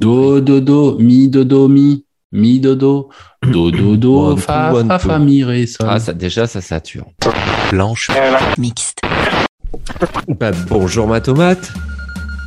Do, do, do, mi, do, do, mi, mi, do, do, do, do, do, fa, fa, fa, mi, ré, sol. Ah, ça, déjà, ça sature. Blanche. Mixte. Bah, bonjour ma tomate.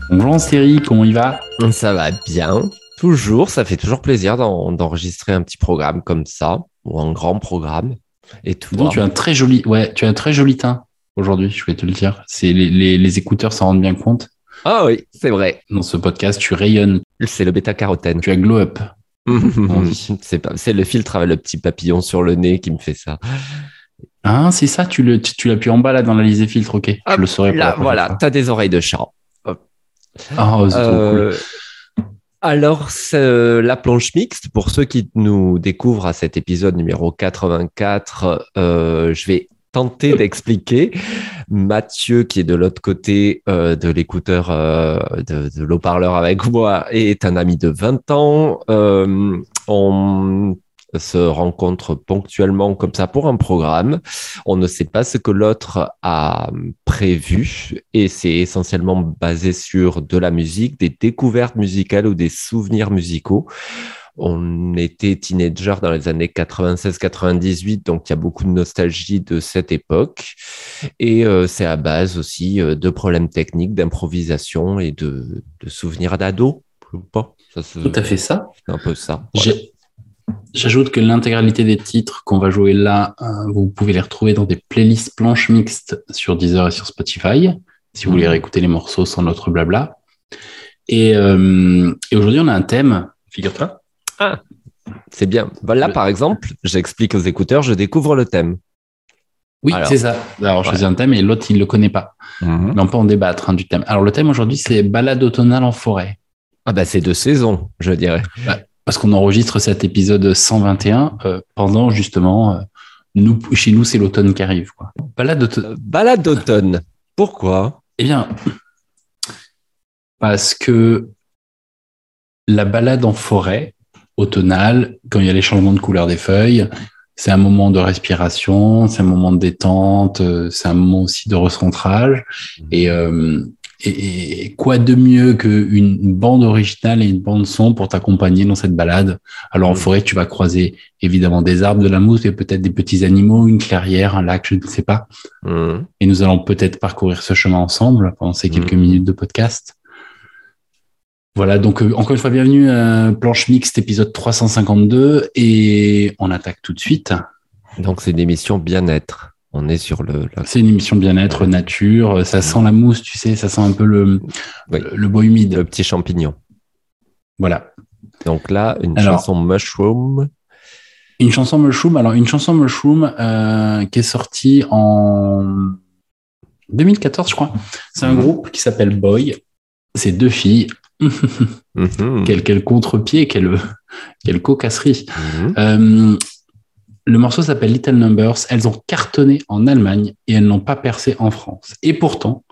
Bonjour série, comment il va? Ça va bien. Toujours, ça fait toujours plaisir d'en- d'enregistrer un petit programme comme ça, ou un grand programme. Et tout. Donc, tu as un très joli, ouais, tu as un très joli teint aujourd'hui, je vais te le dire. C'est les, les, les écouteurs s'en rendent bien compte. Ah oui, c'est vrai. Dans ce podcast, tu rayonnes, C'est le bêta-carotène. tu as glow up. c'est pas, c'est le filtre avec le petit papillon sur le nez qui me fait ça. Ah, c'est ça, tu le, tu, tu l'appuies en bas là dans la liste des filtres, ok. je le saurais prochaine voilà, t'as des oreilles de chat. Ah, c'est trop cool. Euh, Alors, c'est la planche mixte, pour ceux qui nous découvrent à cet épisode numéro 84, euh, je vais tenter d'expliquer. Mathieu, qui est de l'autre côté euh, de l'écouteur euh, de, l'eau-parleur avec moi, est un ami de 20 ans. Euh, on se rencontre ponctuellement comme ça pour un programme. On ne sait pas ce que l'autre a prévu et c'est essentiellement basé sur de la musique, des découvertes musicales ou des souvenirs musicaux. On était teenager dans les années 96-98, donc il y a beaucoup de nostalgie de cette époque. Et euh, c'est à base aussi euh, de problèmes techniques, d'improvisation et de, de souvenirs d'ado. ou pas. Ça, Tout à fait ça. c'est un peu ça. J'ajoute que l'intégralité des titres qu'on va jouer là, euh, vous pouvez les retrouver dans des playlists planches mixtes sur Deezer et sur Spotify, si vous voulez Mhm. réécouter les morceaux sans notre blabla. Et, euh, et aujourd'hui, on a un thème, figure-toi. C'est bien. Bah, Là, par exemple, j'explique aux écouteurs, je découvre le thème. Oui, c'est ça. Alors, choisir un thème et l'autre, il ne le connaît pas. Mhm. Mais on peut en débattre hein, du thème. Alors, le thème aujourd'hui, c'est balade automnale en forêt. Ah bah c'est de saison, je dirais. Parce qu'on enregistre cet épisode 121 euh, pendant justement, euh, nous, chez nous, c'est l'automne qui arrive. Quoi. Balade automnale. Euh, Balade d'automne. Pourquoi? Eh bien, parce que la balade en forêt automnale, quand il y a les changements de couleur des feuilles, c'est un moment de respiration, c'est un moment de détente, euh, c'est un moment aussi de recentrage. Et, euh, et, et quoi de mieux qu'une bande originale et une bande son pour t'accompagner dans cette balade? Alors en Mhm. forêt, tu vas croiser évidemment des arbres, de la mousse et peut-être des petits animaux, une clairière, un lac, je ne sais pas Mhm. et nous allons peut-être parcourir ce chemin ensemble pendant ces quelques minutes de podcast. Voilà, donc euh, encore une fois, bienvenue à Planche Mixte, épisode 352, et on attaque tout de suite. Donc c'est une émission bien-être. On est sur le. C'est une émission bien-être, nature, euh, ça sent la mousse, tu sais, ça sent un peu le, Oui. le, le bois humide. le petit champignon. Voilà. Donc là, une Alors. chanson Mushroom. Une chanson Mushroom, alors une chanson Mushroom euh, qui est sortie en 2014, je crois. C'est un Mhm. groupe qui s'appelle Boy. C'est deux filles. Mhm. quel, quel contre-pied, quelle, quelle cocasserie. Mhm. Euh, le morceau s'appelle Little Numbers. Elles ont cartonné en Allemagne et elles n'ont pas percé en France. Et pourtant,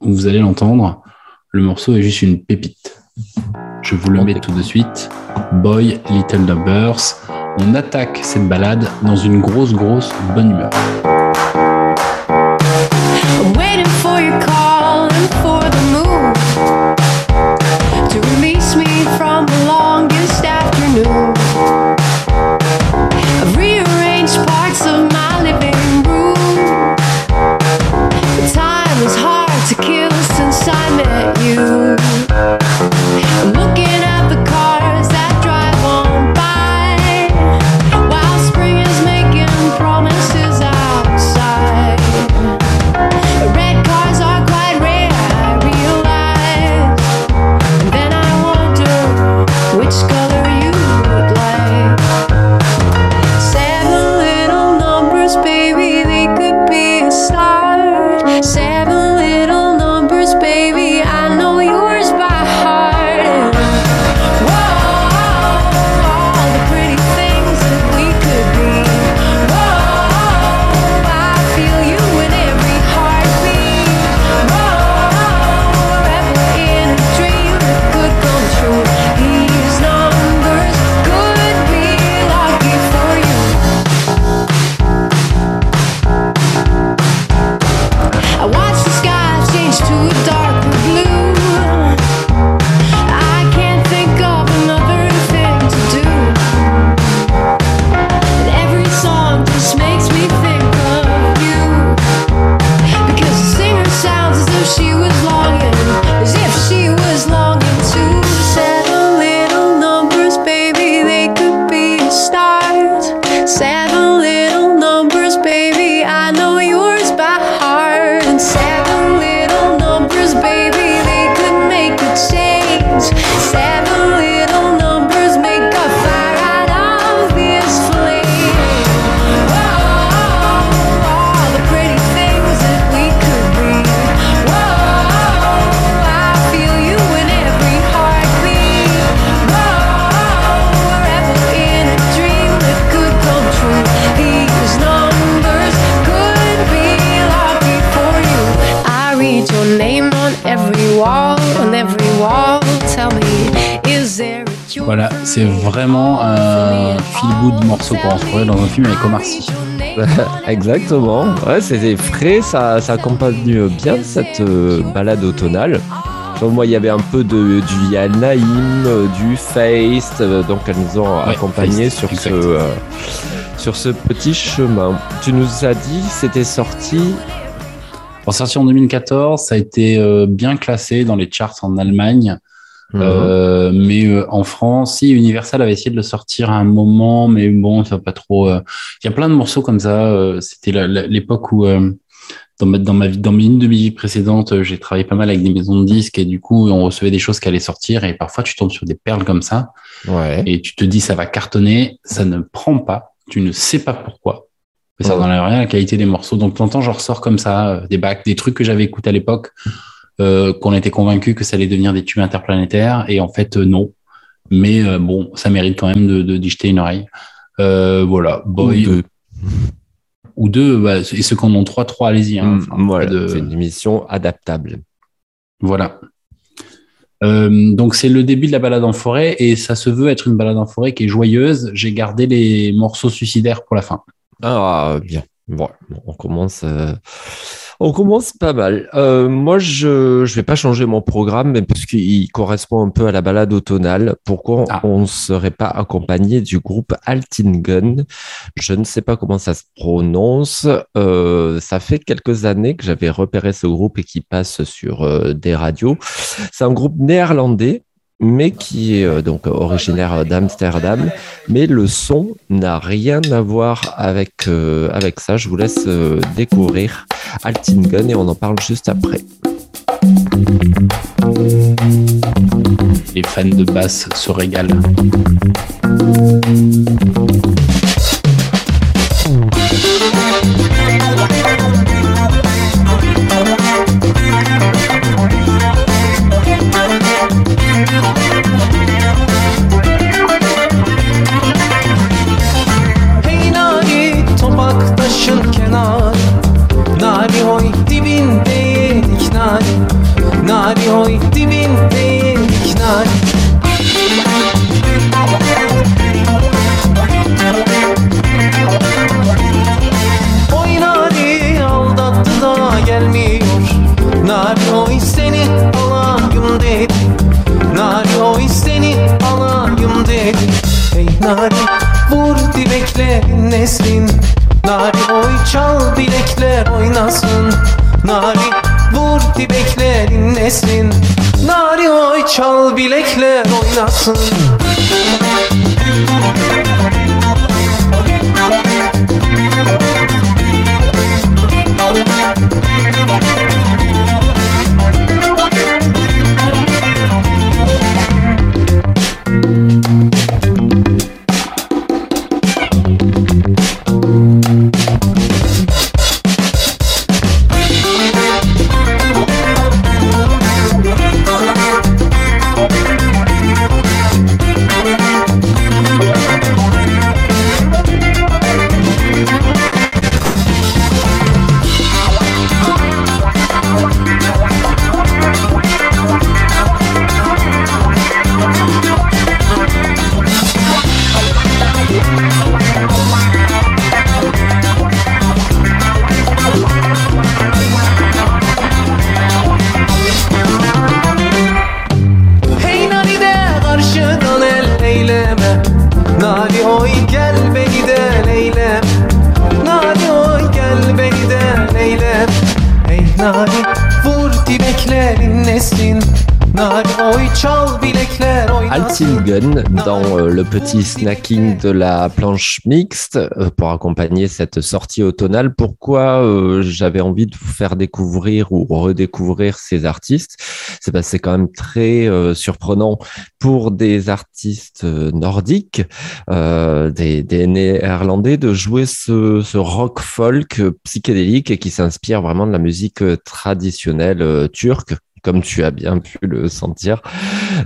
vous allez l'entendre, le morceau est juste une pépite. Je vous le mets tout de suite. Boy, Little Numbers. On attaque cette balade dans une grosse, grosse bonne humeur. Film avec Omar Sy. Exactement. Ouais, c'était frais, ça, ça accompagne bien cette euh, balade automnale. Donc, moi, il y avait un peu de, du Yal Naïm, euh, du Face, euh, donc elles nous ont Ouais, accompagnés Feist, sur ce, euh, sur ce petit chemin. Tu nous as dit, c'était sorti. En sorti en 2014, ça a été euh, bien classé dans les charts en Allemagne. Euh, mais euh, en France, si Universal avait essayé de le sortir à un moment, mais bon, ça va pas trop. euh, Il y a plein de morceaux comme ça. euh, C'était l'époque où euh, dans ma dans ma vie, dans une de mes vies précédentes, j'ai travaillé pas mal avec des maisons de disques et du coup, on recevait des choses qui allaient sortir et parfois tu tombes sur des perles comme ça Ouais. et tu te dis ça va cartonner, ça ne prend pas, tu ne sais pas pourquoi. Mais ça n'enlève rien à la qualité des morceaux. Donc, de temps en temps, je ressors comme ça, euh, des bacs, des trucs que j'avais écoutés à l'époque, qu'on était convaincu que ça allait devenir des tubes interplanétaires. Et en fait, euh, non. Mais euh, bon, ça mérite quand même de, de d'y jeter une oreille. Euh, voilà. Boy, Ou deux. Ou deux. bah, et ceux qui en ont trois, trois, allez-y. hein. Enfin, Mm, voilà, de- c'est une émission adaptable. Voilà. Euh, donc c'est le début de la balade en forêt et ça se veut être une balade en forêt qui est joyeuse. J'ai gardé les morceaux suicidaires pour la fin. Ah, bien. Bon, on commence, euh, on commence pas mal. Euh, moi, je je vais pas changer mon programme, mais parce qu'il correspond un peu à la balade automnale. Pourquoi Ah. on ne serait pas accompagné du groupe Altingen? Je ne sais pas comment ça se prononce. Euh, ça fait quelques années que j'avais repéré ce groupe et qui passe sur euh, des radios. C'est un groupe néerlandais mais qui est euh, donc originaire d'Amsterdam. Mais le son n'a rien à voir avec, euh, avec ça. Je vous laisse euh, découvrir Altingen et on en parle juste après. Les fans de basse se régalent. Hey nari vur dileklerin neslin Nari oy çal bilekler oynasın. Nari vur dileklerin neslin Nari oy çal bilekler oynasın. Hey snacking de la planche mixte euh, pour accompagner cette sortie automnale. Pourquoi euh, j'avais envie de vous faire découvrir ou redécouvrir ces artistes? C'est parce que c'est quand même très euh, surprenant pour des artistes euh, nordiques, euh, des, des néerlandais, de jouer ce, ce rock folk psychédélique et qui s'inspire vraiment de la musique euh, traditionnelle turque comme tu as bien pu le sentir.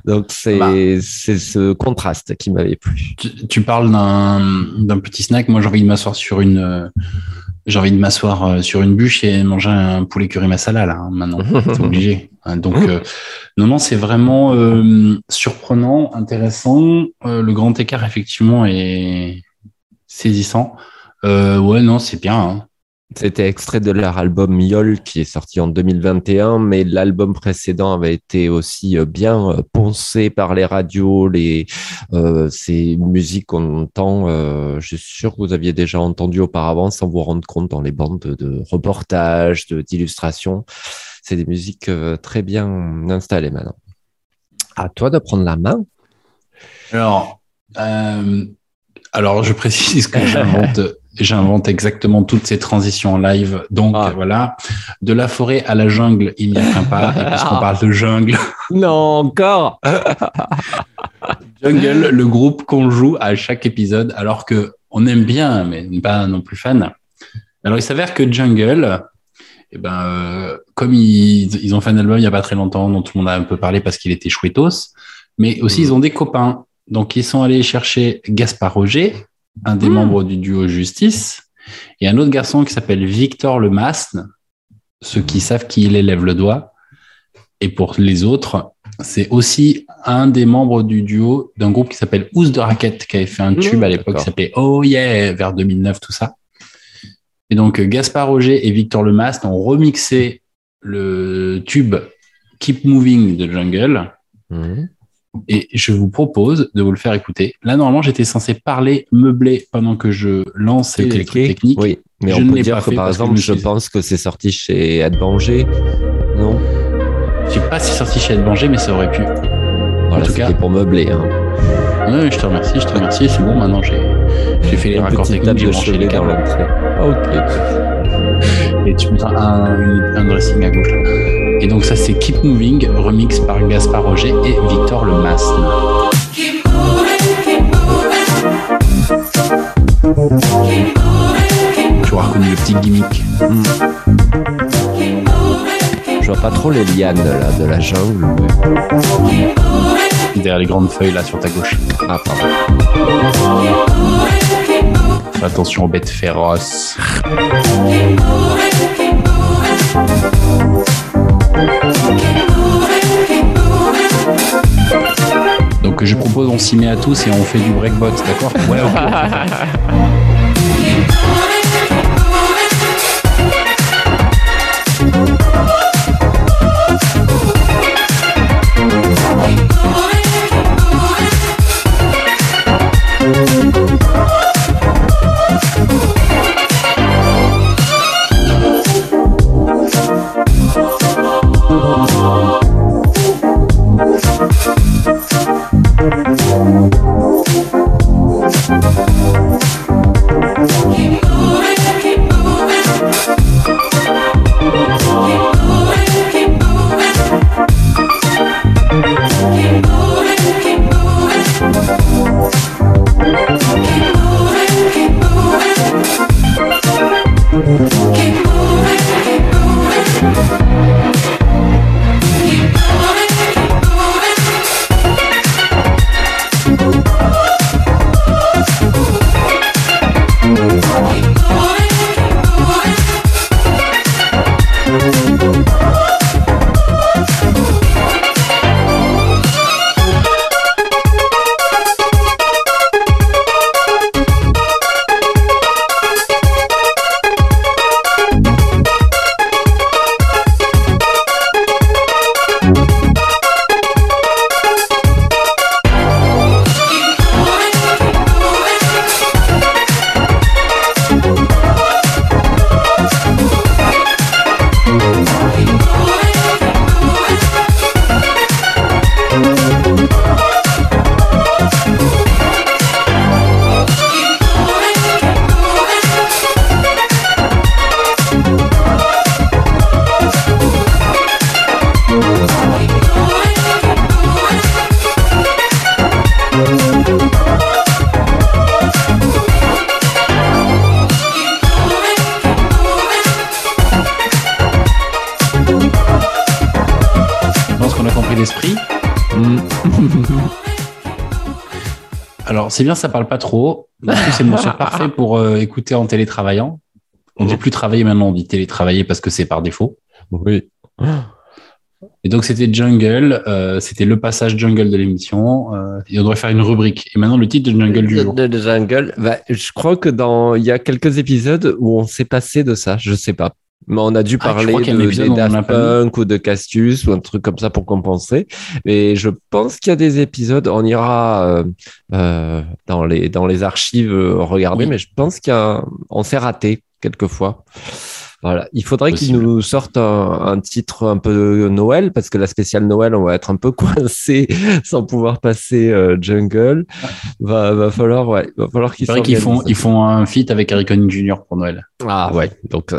Donc c'est Bah. c'est ce contraste qui m'avait plu. Tu, tu parles d'un d'un petit snack. Moi, j'ai envie de m'asseoir sur une, euh, j'ai envie de m'asseoir euh, sur une bûche et manger un poulet curry masala là hein, maintenant. C'est obligé. Hein, Donc euh, non non c'est vraiment euh, surprenant, intéressant. Le grand écart effectivement est saisissant. Ouais non c'est bien. hein. C'était extrait de leur album Yol qui est sorti en 2021, mais l'album précédent avait été aussi euh, bien euh, poncé par les radios, les euh, ces musiques qu'on entend. euh, je suis sûr que vous aviez déjà entendu auparavant sans vous rendre compte dans les bandes de, reportages, d'illustrations. C'est des musiques euh, très bien installées maintenant. À toi de prendre la main. Alors euh, alors je précise que j'invente j'invente exactement toutes ces transitions en live. Donc Ah. voilà de la forêt à la jungle il n'y a qu'un pas. Et puisqu'on Ah. parle de jungle. Non, encore. Jungle, le groupe qu'on joue à chaque épisode, alors que on aime bien, mais pas non plus fan. Alors il s'avère que Jungle, eh ben, euh, comme ils, ils ont fait un album il y a pas très longtemps, dont tout le monde a un peu parlé parce qu'il était chouettos, mais aussi Mhm. ils ont des copains. Donc ils sont allés chercher Gaspard Roger, un des Mhm. membres du duo Justice, et un autre garçon qui s'appelle Victor Le Masne. Ceux qui savent qui il est lèvent le doigt. Et pour les autres, c'est aussi un des membres du duo d'un groupe qui s'appelle Ous de Raquette, qui avait fait un tube Mmh, à l'époque qui s'appelait Oh Yeah, vers 2009, tout ça. Et donc, Gaspard Roger et Victor Lemaste ont remixé le tube Keep Moving de Jungle. Mhm. Et je vous propose de vous le faire écouter. Là, normalement, j'étais censé parler meublé pendant que je lance les trucs techniques. Oui, mais Je on ne peut dire que par que exemple, je pense que c'est sorti chez Ed Banger. Non? Je sais pas si c'est sorti chez Ed Banger, mais ça aurait pu. Voilà, tout c'était cas- pour meubler. Hein. Ouais, je te remercie, je te remercie. C'est bon, maintenant j'ai j'ai fait les raccords techniques, j'ai branché les dans câbles. l'entrée. Ok. Et tu mettras un, un dressing à gauche. Là. Et donc ça c'est Keep Moving, remix par Gaspard Roger et Victor Le Masne. Tu auras reconnu le petit gimmick. Je vois pas trop les lianes là, de la jungle. mais- Derrière les grandes feuilles là sur ta gauche. Ah, pardon. Fais attention aux bêtes féroces. Donc je propose on s'y met à tous et on fait du breakbot, d'accord? Ouais. c'est bien, ça parle pas trop. C'est le morceau parfait pour euh, écouter en télétravaillant. On dit plus travailler maintenant, on dit télétravailler parce que c'est par défaut. Oui. Et donc c'était Jungle, euh, c'était le passage Jungle de l'émission. euh, et on devrait faire une rubrique. Et maintenant le titre de Jungle du jour. De- de Jungle. Bah, je crois que dans il y a quelques épisodes où on s'est passé de ça, je sais pas. Mais on a dû Ah, parler crois qu'il y a un de, des Daft Punk ou de Castus ou un truc comme ça pour compenser. Mais je pense qu'il y a des épisodes, on ira euh, euh, dans les dans les archives euh, regarder, Oui. mais je pense qu'on s'est raté quelquefois. Voilà, il faudrait qu'ils nous sortent un, un titre un peu Noël parce que la spéciale Noël, on va être un peu coincé sans pouvoir passer euh, Jungle. Va, va falloir, ouais, va falloir qu'ils C'est vrai qu'ils font, ils font un feat avec Harry Connick Jr. pour Noël. Ah ouais, donc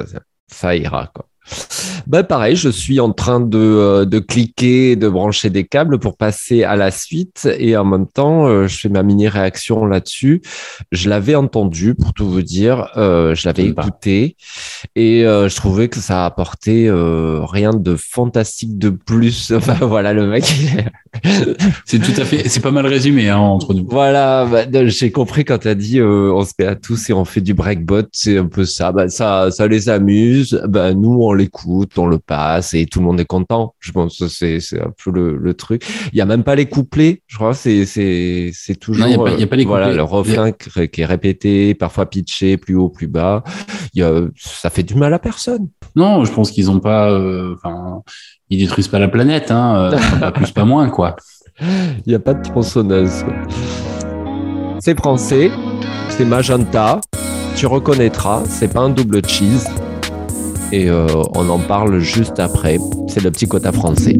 ça, ira quoi. Ben pareil, je suis en train de, euh, de cliquer, de brancher des câbles pour passer à la suite et en même temps, euh, je fais ma mini réaction là-dessus. Je l'avais entendu pour tout vous dire, euh, je l'avais écouté et euh, je trouvais que ça apportait euh, rien de fantastique de plus. Enfin voilà, le mec. C'est tout à fait, c'est pas mal résumé hein, entre nous. Voilà, bah, j'ai compris quand tu as dit on se met à tous et on fait du breakbot, c'est un peu ça. Bah, ça, ça les amuse. Bah, nous, on l'écoute, on le passe et tout le monde est content. Je pense que c'est c'est un peu le, le truc. Il y a même pas les couplets, je crois. C'est c'est c'est toujours. Non, il y a pas- y a pas les Voilà, couplets. le refrain qui qui est répété, parfois pitché, plus haut, plus bas. Il y a, ça fait du mal à personne. Non, je pense qu'ils ont pas, euh, enfin, ils détruisent pas la planète, hein, euh, pas plus, pas moins, quoi. Il n'y a pas de tronçonneuse. C'est français, c'est magenta, tu reconnaîtras, c'est pas un double cheese. Et euh, on en parle juste après. C'est le petit quota français.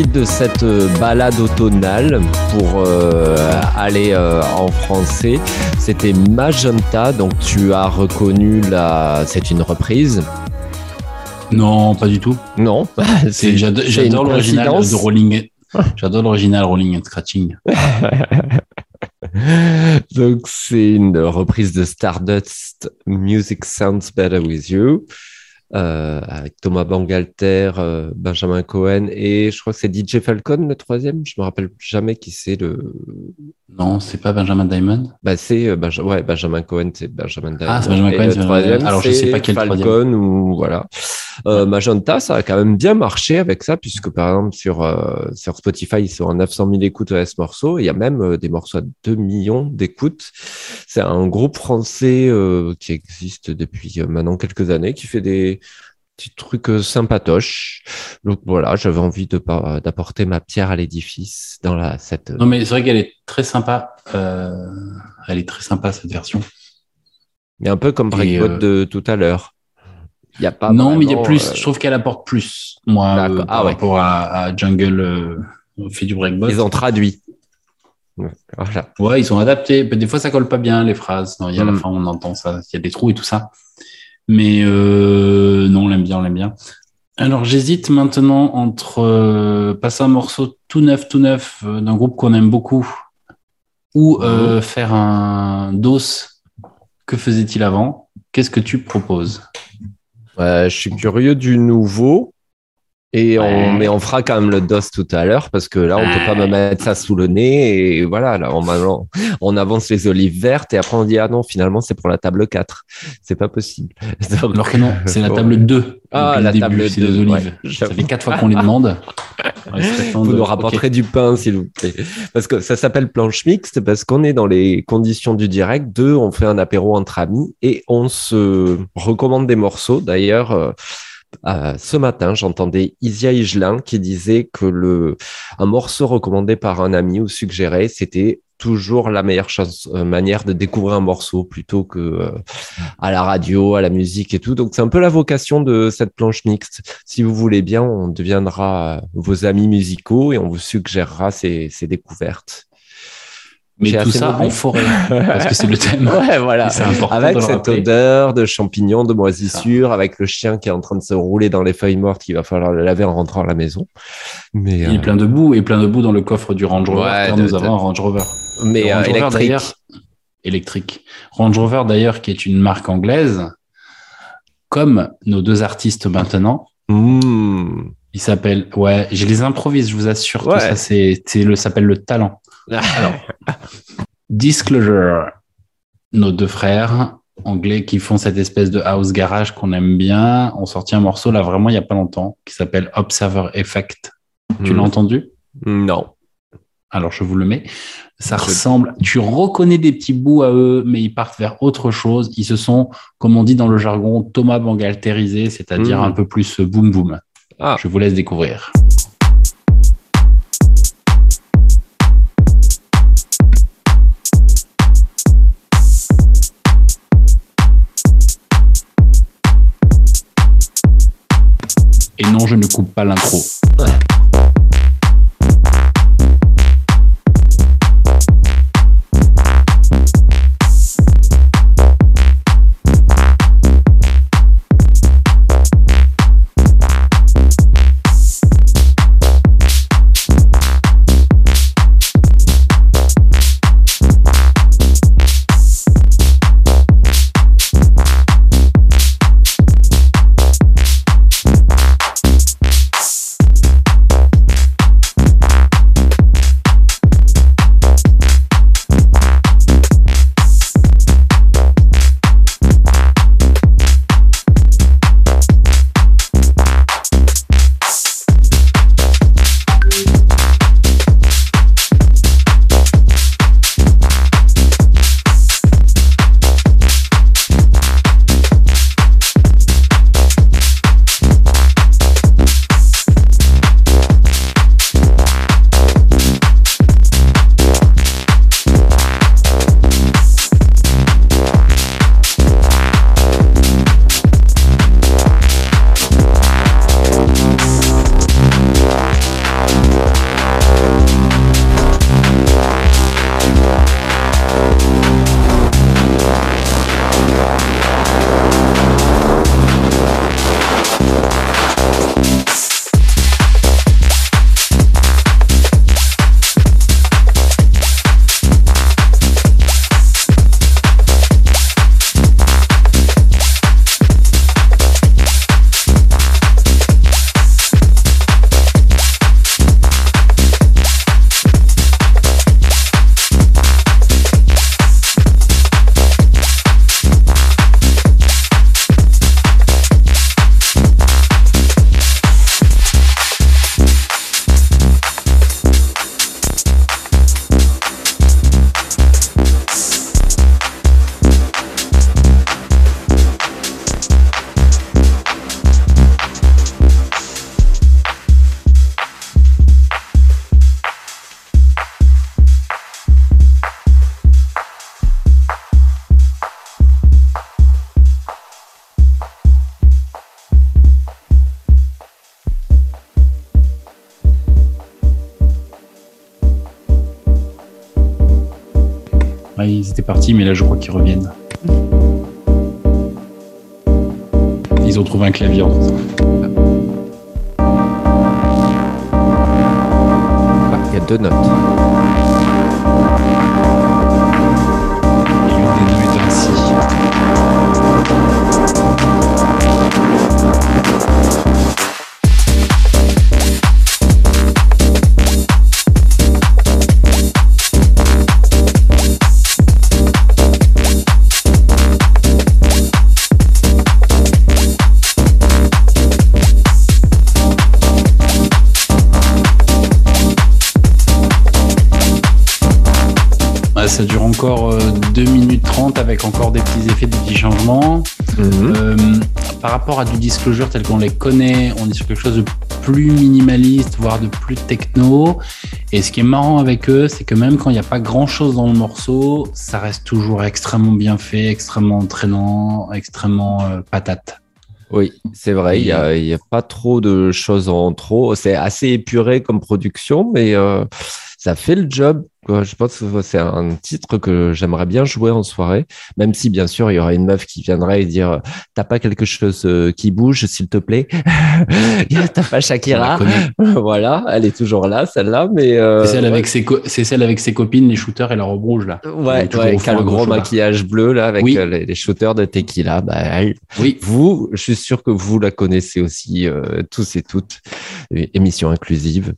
De cette euh, balade automnale pour euh, aller euh, en français. C'était Magenta, donc tu as reconnu la. C'est une reprise Non, pas du tout. Non, C'est- J'adore j'adore l'original de Rolling. J'adore l'original Rolling and Scratching. Donc, c'est une reprise de Stardust Music Sounds Better With You. Euh, avec Thomas Bangalter, euh, Benjamin Cohen et je crois que c'est DJ Falcon le troisième. Je me rappelle jamais qui c'est le. Non, c'est pas Benjamin Diamond? Bah c'est euh, ouais, Benjamin Cohen, c'est Benjamin Diamond. Ah, c'est Benjamin Et Cohen, le troisième. Alors, je sais pas quel Falcon troisième. ou voilà. Euh, Magenta, ça a quand même bien marché avec ça puisque par exemple sur euh, sur Spotify ils sont à 900 000 écoutes à ce morceau. Il y a même euh, des morceaux à 2 millions d'écoutes. C'est un groupe français euh, qui existe depuis maintenant quelques années, qui fait des petits trucs euh, sympatoches. Donc voilà, j'avais envie de par- d'apporter ma pierre à l'édifice dans la cette. Non, mais c'est vrai qu'elle est très sympa. Euh, elle est très sympa, cette version. Mais un peu comme Breakbot euh, de tout à l'heure. Il y a pas. non, mais il y a plus. euh, Je trouve qu'elle apporte plus, moi, par Ah ouais. rapport à, à Jungle au fait du breakbot. Ils ont traduit. Ouais, Voilà. Ouais, ils sont adaptés. Des fois, ça colle pas bien, les phrases. Non, il y a à la Mm. fin, on entend ça. Il y a des trous et tout ça. Mais euh, non, on l'aime bien, on l'aime bien. Alors, j'hésite maintenant entre euh, passer un morceau tout neuf, tout neuf euh, d'un groupe qu'on aime beaucoup ou euh, faire un dos. Que faisait-il avant? Qu'est-ce que tu proposes? Ouais, je suis curieux du nouveau. Et on, Ouais. mais on fera quand même le DOS tout à l'heure parce que là, on peut pas me mettre ça sous le nez. Et voilà, là, on, on avance les olives vertes et après on dit, ah non, finalement, c'est pour la table 4. C'est pas possible. Donc, Alors que non, c'est la table 2. Ah, la début, table c'est les 2, olives. ouais, ça fait quatre fois qu'on les demande. Ouais, Vous nous rapporterez du pain, s'il vous plaît. Parce que ça s'appelle planche mixte, parce qu'on est dans les conditions du direct. Deux, on fait un apéro entre amis et on se recommande des morceaux. D'ailleurs, euh, ce matin, j'entendais Isia Higelin qui disait que le, un morceau recommandé par un ami ou suggéré, c'était toujours la meilleure euh, manière de découvrir un morceau plutôt que euh, à la radio, à la musique et tout. Donc c'est un peu la vocation de cette planche mixte. Si vous voulez bien, on deviendra euh, vos amis musicaux et on vous suggérera ces découvertes. Mais tout ça en forêt, parce que c'est le thème. Ouais, voilà. C'est important Avec cette rappeler. odeur de champignons, de moisissure, avec le chien qui est en train de se rouler dans les feuilles mortes qu'il va falloir le laver en rentrant à la maison. Mais, Il euh, est plein de boue et plein de boue dans le coffre du Range Rover, Ouais, car de- nous de- avons un Range Rover. mais Le euh, Range Rover, électrique. Range Rover, d'ailleurs, qui est une marque anglaise, comme nos deux artistes maintenant. Mmh. Il s'appelle, ouais, je les improvise, je vous assure. Ouais. Tout ça, c'est, c'est le, s'appelle le talent. Alors, Disclosure, nos deux frères anglais qui font cette espèce de house garage qu'on aime bien, ont sorti un morceau là vraiment il y a pas longtemps qui s'appelle Observer Effect. Tu Mmh. l'as entendu? Non. Alors je vous le mets. Ça Je- ressemble. Tu reconnais des petits bouts à eux, mais ils partent vers autre chose. Ils se sont, comme on dit dans le jargon, Thomas Bangalterisés, c'est-à-dire Mm. un peu plus boom boom. Ah. Je vous laisse découvrir. Et non, je ne coupe pas l'intro. Mais là, je crois qu'ils reviennent. Ils ont trouvé un clavier en faisant. Ah, Il y a deux notes. Encore euh, 2 minutes 30 avec encore des petits effets, des petits changements. Mhm. Euh, par rapport à du disclosure tel qu'on les connaît, on est sur quelque chose de plus minimaliste, voire de plus techno. Et ce qui est marrant avec eux, c'est que même quand il n'y a pas grand chose dans le morceau, ça reste toujours extrêmement bien fait, extrêmement entraînant, extrêmement euh, patate. Oui, c'est vrai, il n'y a, il y a pas trop de choses en trop. C'est assez épuré comme production, mais euh, ça fait le job. Quoi. Je pense que c'est un titre que j'aimerais bien jouer en soirée, même si bien sûr il y aura une meuf qui viendrait et dire T'as pas quelque chose euh, qui bouge, s'il te plaît T'as pas Shakira? Voilà, elle est toujours là, celle-là, mais. euh, C'est celle, avec ses c'est celle avec ses copines, les shooters et la robe rouge là. Ouais, est toujours ouais, au qui a fond le gros maquillage bleu là avec Oui. euh, les, les shooters de tequila. Bah, elle- Oui, vous, je suis sûr que vous la connaissez aussi euh, tous et toutes. Émission inclusive.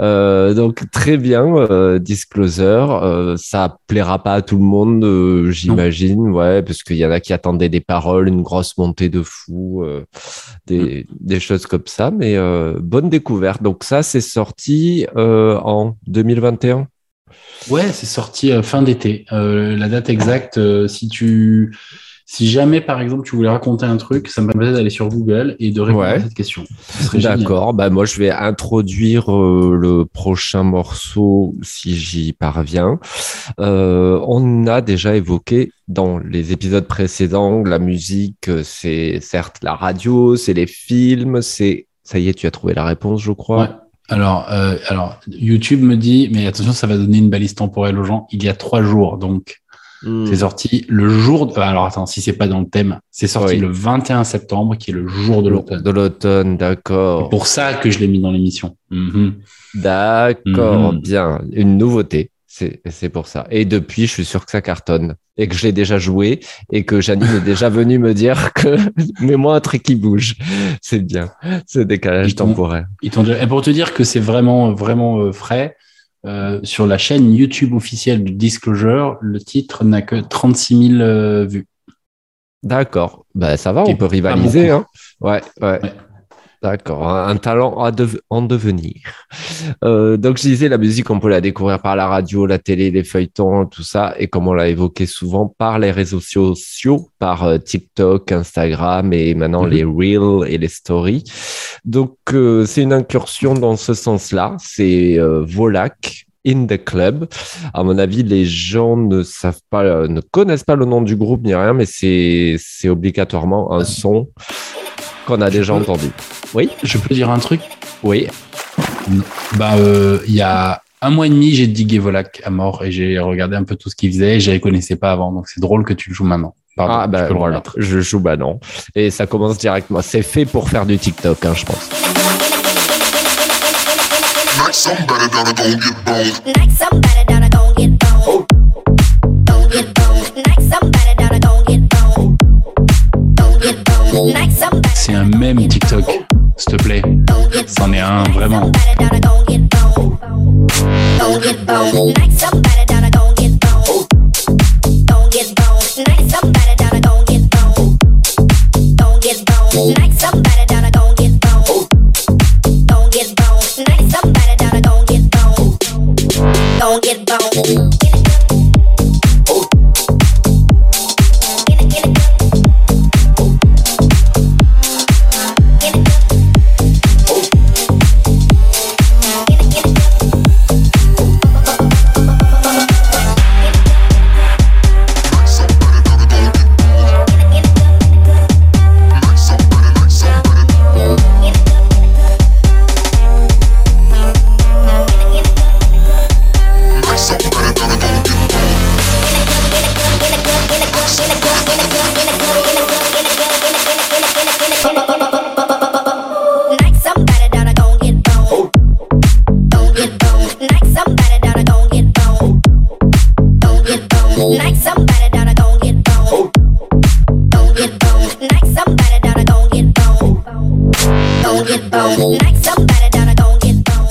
Euh, donc très bien, Disclosure. Euh, ça plaira pas à tout le monde, euh, j'imagine, ouais, parce qu'il y en a qui attendaient des paroles, une grosse montée de fou, euh, des, des choses comme ça. Mais bonne découverte. Donc ça, c'est sorti en 2021. Ouais, c'est sorti fin d'été. La date exacte, si tu, si jamais par exemple tu voulais raconter un truc, ça me permettait d'aller sur Google et de répondre Ouais. à cette question. Ce. D'accord. Bah, moi, je vais introduire euh, le prochain morceau si j'y parviens. Euh, on a déjà évoqué dans les épisodes précédents la musique, euh, c'est certes la radio, c'est les films, c'est. Ça y est, tu as trouvé la réponse, je crois. Ouais. Alors, euh, alors, YouTube me dit, mais attention, ça va donner une balise temporelle aux gens. Il y a trois jours, donc Hmm. c'est sorti le jour. De... Alors attends, si c'est pas dans le thème, c'est sorti Oui. le 21 septembre, qui est le jour de l'automne. De l'automne, d'accord. pour ça que je l'ai mis dans l'émission. Mhm. D'accord, Mhm. bien. Une nouveauté. C'est c'est pour ça. Et depuis, je suis sûr que ça cartonne. Et que je l'ai déjà joué. Et que Janine est déjà venue me dire que mets-moi un truc qui bouge. C'est bien. Ce décalage. Ils déjà- Et pour te dire que c'est vraiment, vraiment euh, frais, euh, sur la chaîne YouTube officielle du Disclosure, le titre n'a que 36 000 euh, vues. D'accord. Bah, ça va, on peut rivaliser. Hein. ouais. Ouais. D'accord. Un, talent à en devenir. Euh, donc, je disais, la musique, on peut la découvrir par la radio, la télé, les feuilletons, tout ça. Et comme on l'a évoqué souvent, par les réseaux sociaux, par euh, TikTok, Instagram et maintenant Mhm. les Reels et les Stories. Donc, euh, c'est une incursion dans ce sens-là. C'est Volac. In the Club. À mon avis, les gens ne savent pas, ne connaissent pas le nom du groupe ni rien, mais c'est obligatoirement un son qu'on a déjà peux- entendu. Oui, Je peux dire un truc? Oui. Bah, euh, il y a un mois et demi, j'ai digué Volac à mort et j'ai regardé un peu tout ce qu'il faisait. et Je les connaissais pas avant, donc c'est drôle que tu le joues maintenant. Pardon, ah je ben peux le voilà, remettre. je joue bah non. Et ça commence directement. C'est fait pour faire du TikTok, hein, je pense. Like C'est un même TikTok, s'il te plaît. C'en est un, vraiment. Gon' get boned.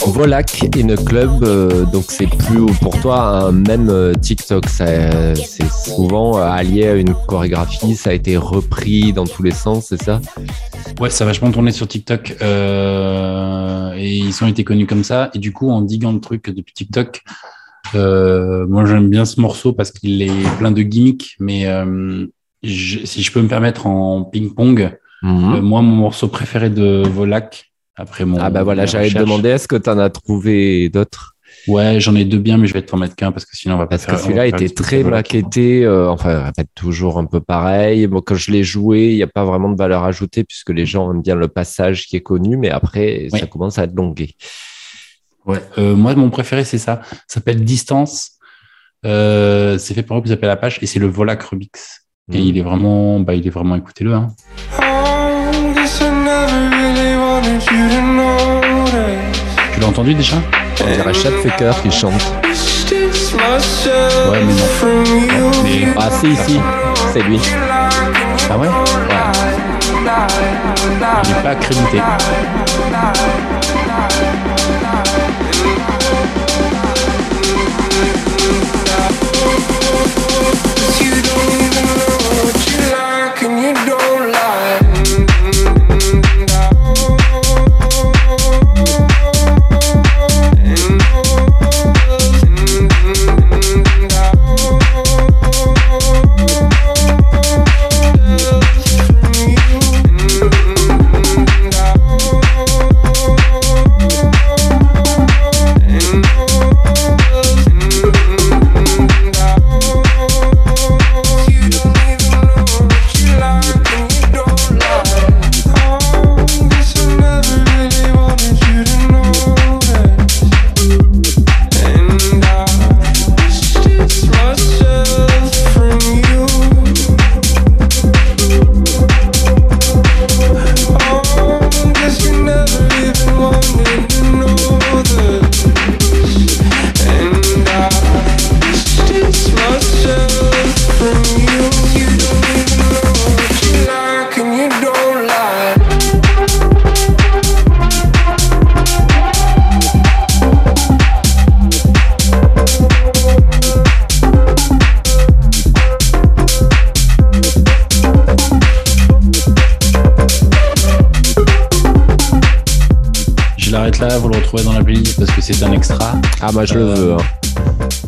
Volac in a Club, euh, donc c'est plus pour toi un même euh, TikTok. ça, euh, C'est souvent euh, allié à une chorégraphie, ça a été repris dans tous les sens, c'est ça? Ouais, ça a vachement tourné sur TikTok euh, et ils ont été connus comme ça. Et du coup, en diguant le truc depuis TikTok, euh, moi j'aime bien ce morceau parce qu'il est plein de gimmicks. Mais euh, je- si je peux me permettre en ping-pong, euh, moi mon morceau préféré de Volac après mon. Ah bah voilà, j'allais te demander, est-ce que tu en as trouvé d'autres? Ouais, j'en ai deux bien, mais je vais t'en mettre qu'un parce que sinon on va pas Parce que faire. on celui-là était très maquetté, euh, enfin, répète toujours un peu pareil. Moi, quand je l'ai joué, il n'y a pas vraiment de valeur ajoutée puisque les gens aiment bien le passage qui est connu, mais après, ça commence à être longué. Ouais, euh, moi mon préféré c'est ça. Ça s'appelle Distance. Euh, c'est fait par un groupe qui s'appelle Apache et c'est le Volac Rubix. Et Mm. il est vraiment, bah il est vraiment écoutez-le. Hein. Tu l'as entendu déjà On dirait Chad Faker qui chante. Ouais, mais non. Mais Ah si, si, c'est lui. ah ouais, il est pas accrédité. Retrouvez dans la playlist parce que c'est un extra. Ah moi je le Euh, veux. hein.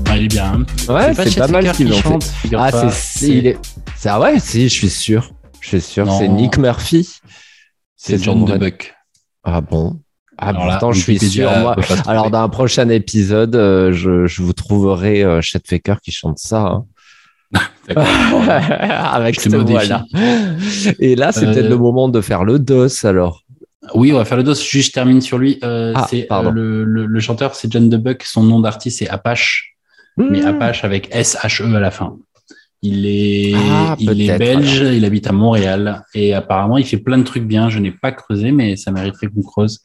Ah, il est bien. hein. Ouais, c'est pas mal ce qu'ils ont fait. Ah figure-toi. c'est il est. c'est- Ah ouais, si, je suis sûr. Je suis sûr. Non. C'est Nick Murphy. c'est c'est John son de vrai- Buck. Ah bon? Ah Alors là, pourtant je suis sûr. Moi. Alors, dans un prochain épisode, euh, je, je vous trouverai euh, Chet Faker qui chante ça. hein. Avec cette voix-là. Et là, c'est Euh, peut-être le moment de faire le dos alors. Oui, on va faire le dos. Juste, je termine sur lui. Euh, Ah, c'est, euh, le, le- le chanteur, c'est John DeBuck. Son nom d'artiste, c'est Apache, mais Hmm. Apache avec S-H-E à la fin. Il est, Ah, il est belge, il habite à Montréal et apparemment, il fait plein de trucs bien. Je n'ai pas creusé, mais ça mériterait qu'on creuse.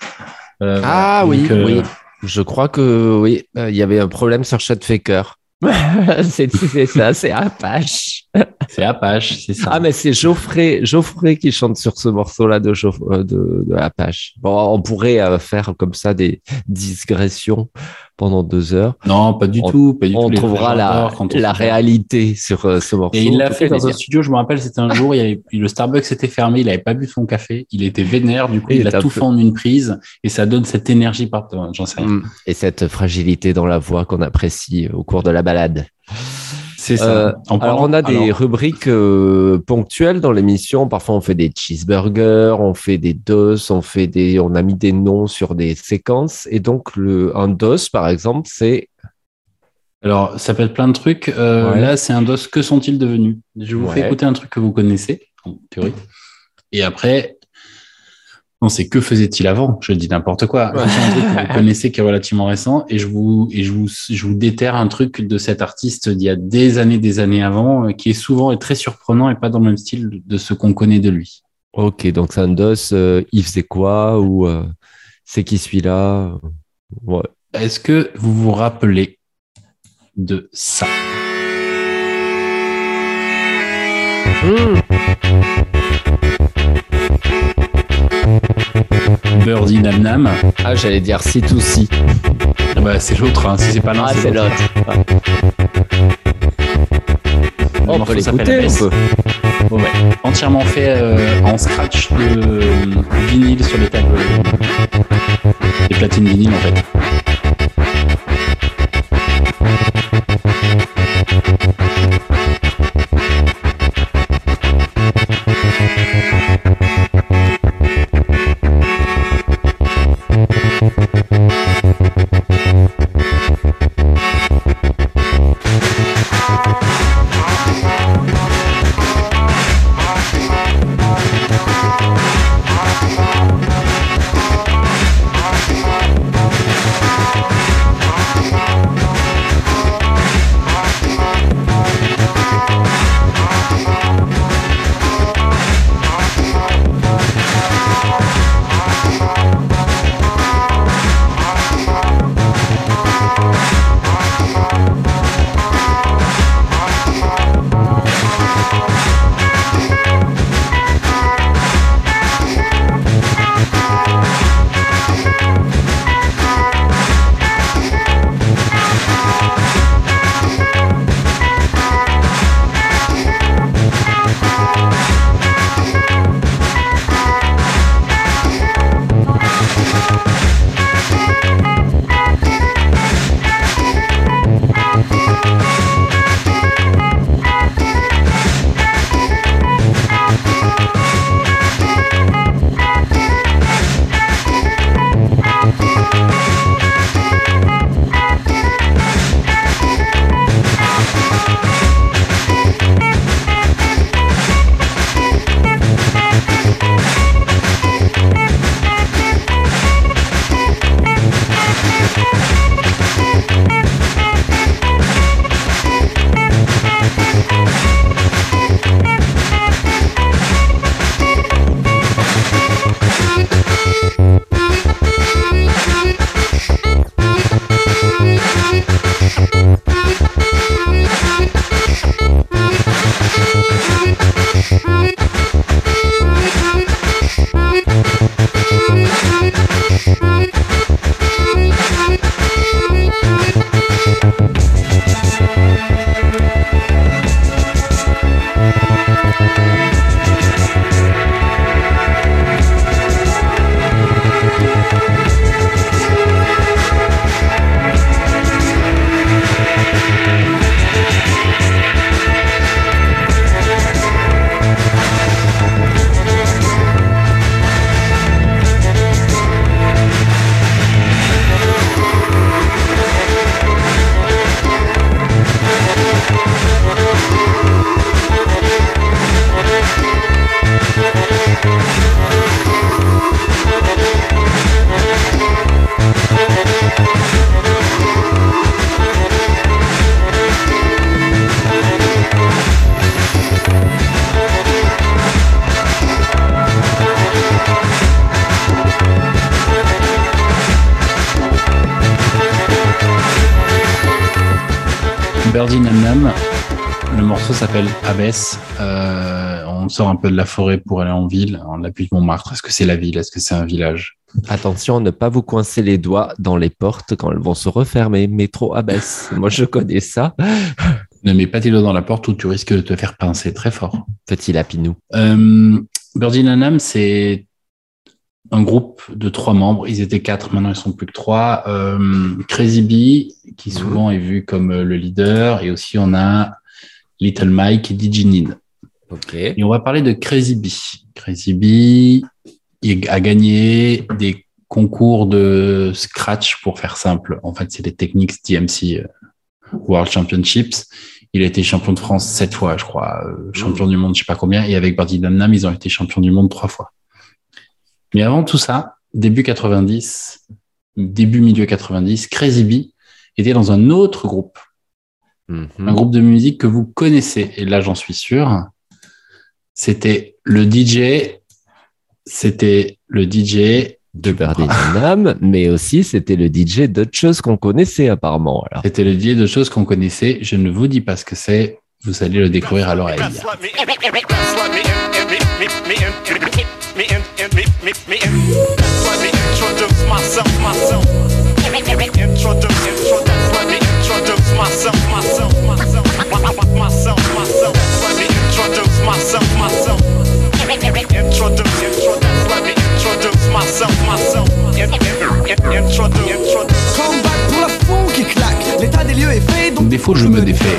Euh, Ah voilà. oui, Donc, euh, oui. Je crois que oui, il y avait un problème sur Chet Faker. c'est ça, c'est Apache. C'est Apache, c'est ça. Ah, mais c'est Geoffrey, Geoffrey qui chante sur ce morceau-là de, euh, de, de Apache. Bon, on pourrait euh, faire comme ça des digressions pendant deux heures. non, pas du on- tout. Pas du. On trouvera la, j'adore quand on la réalité sur euh, ce morceau. Et il l'a fait dans un studio, je me rappelle, c'était un jour, il avait, le Starbucks était fermé, il avait pas bu son café, il était vénère, du coup, Il il, a tout fait en une prise, et ça donne cette énergie par j'en sais rien. Mm. Et cette fragilité dans la voix qu'on apprécie au cours de la balade. C'est ça. Euh, En alors, parlant- on a des alors, rubriques euh, ponctuelles dans l'émission. Parfois, on fait des cheeseburgers, on fait des dos, on fait des, on a mis des noms sur des séquences. Et donc, le, un dos, par exemple, c'est alors, ça peut être plein de trucs. Euh, Ouais. Là, c'est un dos. Que sont-ils devenus? Je vous fais écouter un truc que vous connaissez, en théorie. Et après, non, c'est que faisait-il avant? Je dis n'importe quoi. Ouais. C'est un truc que vous connaissez qui est relativement récent, et je vous et je vous je vous déterre un truc de cet artiste d'il y a des années, des années avant, euh, qui est souvent et très surprenant et pas dans le même style de ce qu'on connaît de lui. ok. Donc, c'est un dos. euh, il faisait quoi? Ou euh, c'est qui celui-là? Ouais. Est-ce que vous vous rappelez de ça? Hmm. Birdie Nam Nam. Ah, j'allais dire C2C. Ah bah, c'est l'autre, hein. si c'est pas l'un, Ah, c'est l'autre. Le On peut l'écouter. On peut. Ouais. Entièrement fait euh, en scratch de euh, vinyle sur les tables. des platines vinyle en fait. Sort un peu de la forêt pour aller en ville. On appuie de Montmartre. Est-ce que c'est la ville? Est-ce que c'est un village? Attention à ne pas vous coincer les doigts dans les portes quand elles vont se refermer. Métro abaisse. Moi, je connais ça. Ne mets pas tes doigts dans la porte ou tu risques de te faire pincer très fort. Petit lapinou. Euh, Birdie Nam Nam, c'est un groupe de trois membres. Ils étaient quatre, maintenant ils sont plus que trois. Euh, Crazy Bee, qui souvent est vu comme le leader, et aussi on a Little Mike et DJ Nid. Et on va parler de Crazy Bee. Crazy Bee a gagné des concours de scratch, pour faire simple. En fait, c'est les techniques DMC euh, World Championships. Il a été champion de France sept fois, je crois, euh, champion du monde, je sais pas combien. Et avec Birdie Nam ils ont été champions du monde trois fois. Mais avant tout ça, début 90, début milieu 90, Crazy Bee était dans un autre groupe, Mhm. un groupe de musique que vous connaissez. Et là, j'en suis sûr. C'était le DJ, c'était le DJ De Birdie Nam, mais aussi c'était le DJ d'autres choses qu'on connaissait apparemment. Alors. C'était le DJ de choses qu'on connaissait. Je ne vous dis pas ce que c'est. Vous allez le découvrir à l'oreille. Myself, myself. Introduce, introduce, let me introduce myself, myself. In- in- in- Introduce, introduce. Comeback pour la fond qui claque. L'état des lieux est fait, donc Des fois, je me défais.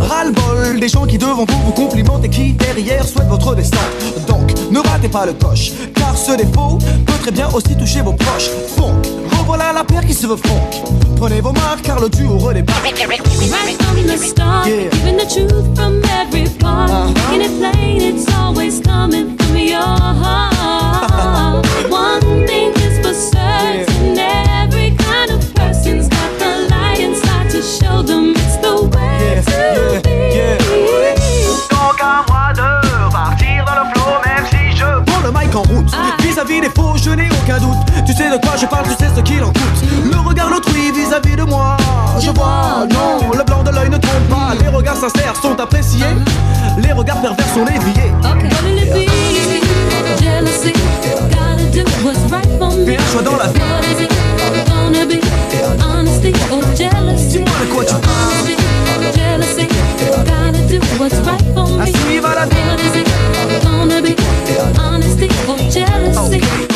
Ras-le-bol des gens qui devant vous vous complimentent et qui derrière souhaitent votre destin. Donc, ne ratez pas le coche, car ce défaut peut très bien aussi toucher vos proches. Funk, revoilà la paire qui se veut funk. Prenez vos marques car le duo redébarque. Right from the start, Yeah. giving the truth from every part. Uh-huh. Making it plain, it's always coming from your heart. One thing is for certain, every kind of person's got the light inside to show them route. Vis-à-vis des faux je n'ai aucun doute. Tu sais de quoi je parle, tu sais ce qu'il en coûte. Le regard l'autrui vis-à-vis de moi. Je vois, non, le blanc de l'œil ne trompe pas. Les regards sincères sont appréciés. Les regards pervers sont déviés choix dans la vie. What is it gonna be? Honesty or jealousy? Dis-moi de quoi tu parles. Honesty, jealousy? Gotta do what's right for me. Ainsi va la vie. What is it? Gonna be? Honesty or jealousy?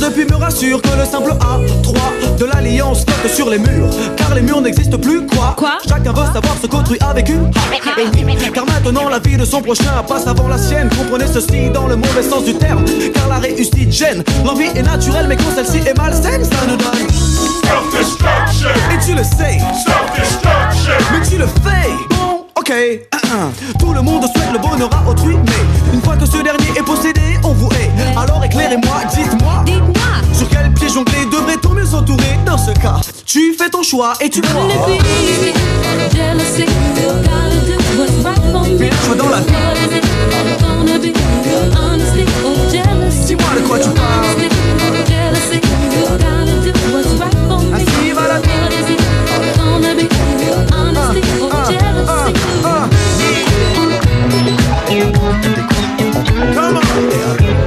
Depuis me rassure que le simple A3 de l'alliance flotte sur les murs. Car les murs n'existent plus quoi. Quoi Chacun veut savoir ce qu'autrui a vécu. Et oui, Car maintenant la vie de son prochain passe avant la sienne. Comprenez ceci dans le mauvais sens du terme. Car la réussite gêne. L'envie est naturelle mais quand celle-ci est malsaine ça nous donne Self-destruction, Et tu le sais. Self-destruction. mais tu le fais ok Tout le monde souhaite le bonheur à autrui Mais une fois que ce dernier est possédé, on vous hait Alors éclairez-moi, dites-moi Dites-moi. Sur quel pied jongler devrait-on mieux s'entourer Dans ce cas, tu fais ton choix et tu crois dans la? Dis-moi de quoi tu parles. Come on.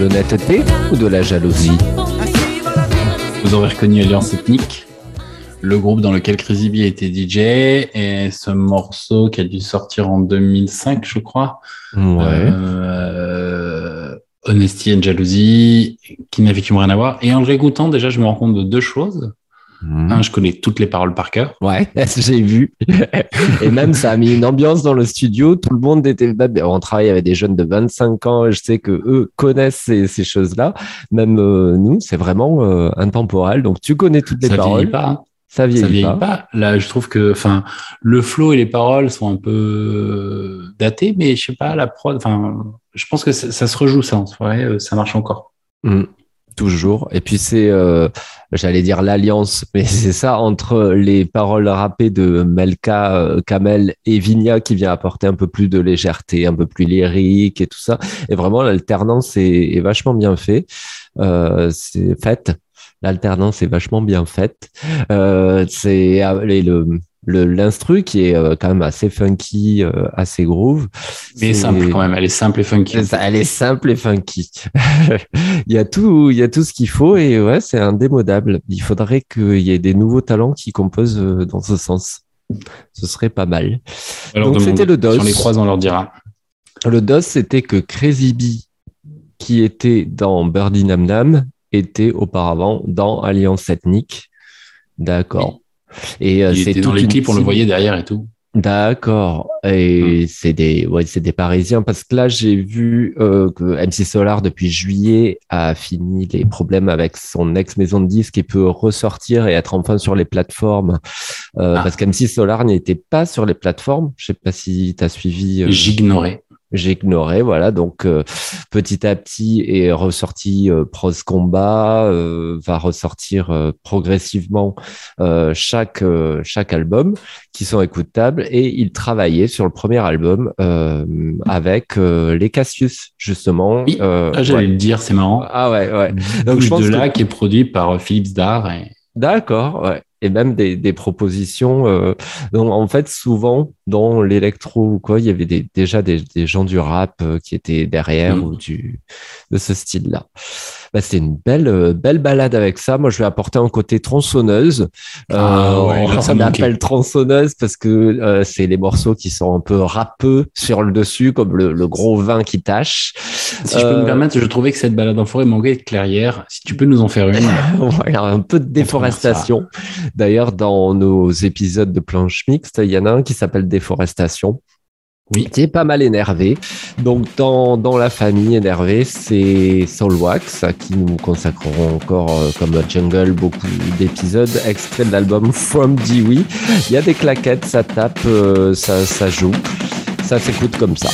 L'honnêteté ou de la jalousie Vous aurez reconnu Alliance Ethnique, le groupe dans lequel Crazy B était DJ, et ce morceau qui a dû sortir en 2005, je crois. Ouais. Euh, Honesty and Jalousie, qui n'avait rien à voir. Et en le réécoutant, déjà, je me rends compte de deux choses. Un, je connais toutes les paroles par cœur. Ouais, j'ai vu. Et même, ça a mis une ambiance dans le studio. Tout le monde était. On travaille avec des jeunes de 25 ans. Je sais que eux connaissent ces, ces choses-là. Même euh, nous, c'est vraiment euh, intemporel. Donc, tu connais toutes les ça paroles. vieillit pas. hein. Ça vieillit, Ça vieillit pas. pas. Là, je trouve que, enfin, le flow et les paroles sont un peu datés, mais je sais pas, la prod, enfin, je pense que ça, ça se rejoue, ça, en soirée, euh, ça marche encore. Mm. Toujours. Et puis c'est, euh, j'allais dire l'alliance, mais c'est ça entre les paroles rappées de Melka, euh, Kamel et Vigna qui vient apporter un peu plus de légèreté, un peu plus lyrique et tout ça. Et vraiment l'alternance est, vachement bien fait. Euh, c'est faite. L'alternance est vachement bien faite. Euh, c'est euh, le l'instru qui est euh, quand même assez funky, euh, assez groove. Mais simple quand même, elle est simple et funky. Elle est simple et funky. il y a tout, il y a tout ce qu'il faut et ouais, c'est indémodable. Il faudrait qu'il y ait des nouveaux talents qui composent euh, dans ce sens. Ce serait pas mal. Alors, Donc, c'était le DOS. Si on les croise, on leur dira. Le DOS, c'était que Crazy Bee, qui était dans Birdie Nam Nam, était auparavant dans Alliance Ethnique. D'accord. Et euh, c'est dans les clips, on le voyait derrière et tout. D'accord. Et c'est des, ouais, c'est des Parisiens parce que là, j'ai vu euh, que MC Solar depuis juillet a fini les problèmes avec son ex maison de disques et peut ressortir et être enfin sur les plateformes. Euh, Ah. Parce qu'MC Solar n'était pas sur les plateformes. Je sais pas si tu as suivi. euh, J'ignorais. J'ai ignoré, voilà. Donc euh, petit à petit est ressorti euh, Pros Combat, euh, va ressortir euh, progressivement euh, chaque euh, chaque album qui sont écoutables et il travaillait sur le premier album euh, avec euh, les Cassius justement. Oui, Euh, Ah, J'allais ouais. le dire, c'est marrant. Ah ouais, ouais. Donc, Bouche je pense de que- là qui est produit par Philips Dar. Et... D'accord, ouais. Et même des, des propositions. euh, donc, en fait, souvent, dans l'électro ou quoi, il y avait des, déjà des, des gens du rap euh, qui étaient derrière Mm. ou du, de ce style-là. Bah, c'était une belle, euh, belle balade avec ça. Moi, je vais apporter un côté tronçonneuse. Euh, Ah ouais, là, on manquait. tronçonneuse parce que euh, c'est les morceaux qui sont un peu râpeux sur le dessus, comme le, le gros vin qui tâche. Si je peux Euh, me permettre, je trouvais que cette balade en forêt manquait de clairière. Si tu peux nous en faire une. Voilà, un peu de déforestation. D'ailleurs, dans nos épisodes de planche mixte, il y en a un qui s'appelle déforestation. Oui. Qui est pas mal énervé. Donc, dans, dans la famille énervée, c'est Soulwax qui nous consacreront encore, euh, comme Jungle, beaucoup d'épisodes extraits de l'album From Dewey. Il y a des claquettes, ça tape, euh, ça, ça joue. Ça s'écoute comme ça.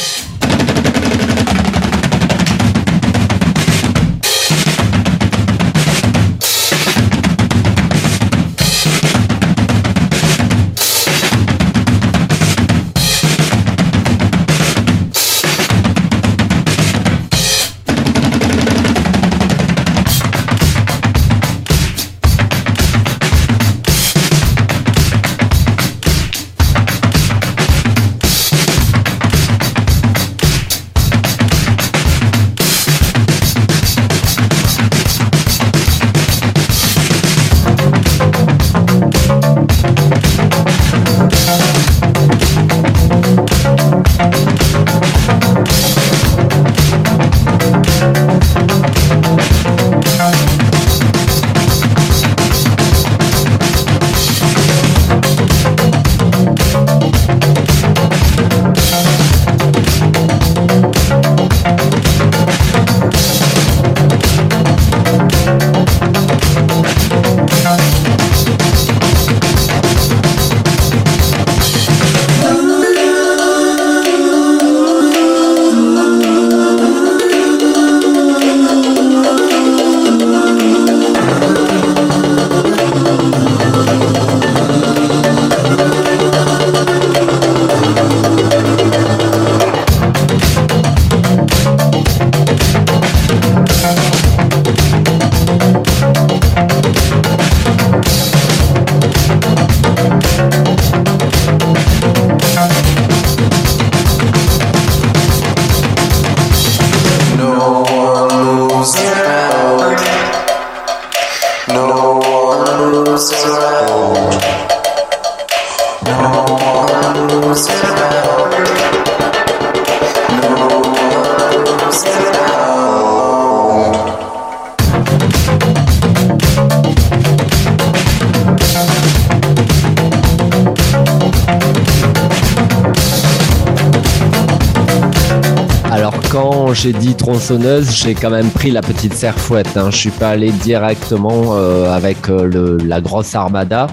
J'ai dit tronçonneuse, j'ai quand même pris la petite serfouette. Hein. Je suis pas allé directement euh, avec euh, la grosse armada.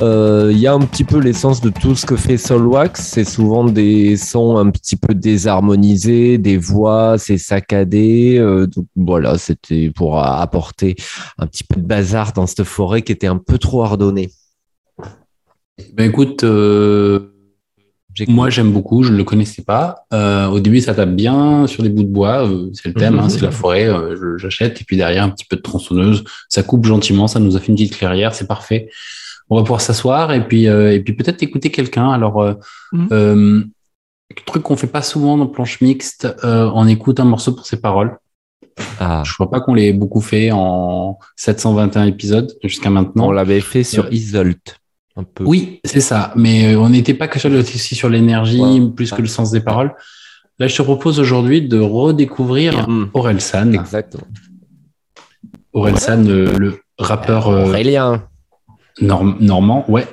Euh, Il y a un petit peu l'essence de tout ce que fait Solwax. C'est souvent des sons un petit peu désharmonisés, des voix, c'est saccadé. Euh, donc voilà, c'était pour euh, apporter un petit peu de bazar dans cette forêt qui était un peu trop ordonnée. Ben écoute, euh, moi j'aime beaucoup, je ne le connaissais pas. Euh, au début, ça tape bien sur des bouts de bois, euh, c'est le thème, hein, c'est la forêt, euh, j'achète. Et puis derrière, un petit peu de tronçonneuse, ça coupe gentiment, ça nous a fait une petite clairière, c'est parfait. On va pouvoir s'asseoir et puis, euh, et puis peut-être écouter quelqu'un. Alors, euh, Mhm. euh, truc qu'on fait pas souvent dans planche mixte, euh, on écoute un morceau pour ses paroles. Ah, Je crois pas qu'on l'ait beaucoup fait en 721 épisodes jusqu'à maintenant. on l'avait fait sur Ouais. Isolt. Un peu. Oui, c'est ça. Mais on n'était pas que sur le, aussi sur l'énergie, Ouais. plus que le sens des paroles. Là, je te propose aujourd'hui de redécouvrir Mm. Orelsan. Exactement. Orelsan, euh, le rappeur euh, Aurélien. Norm- normand, ouais.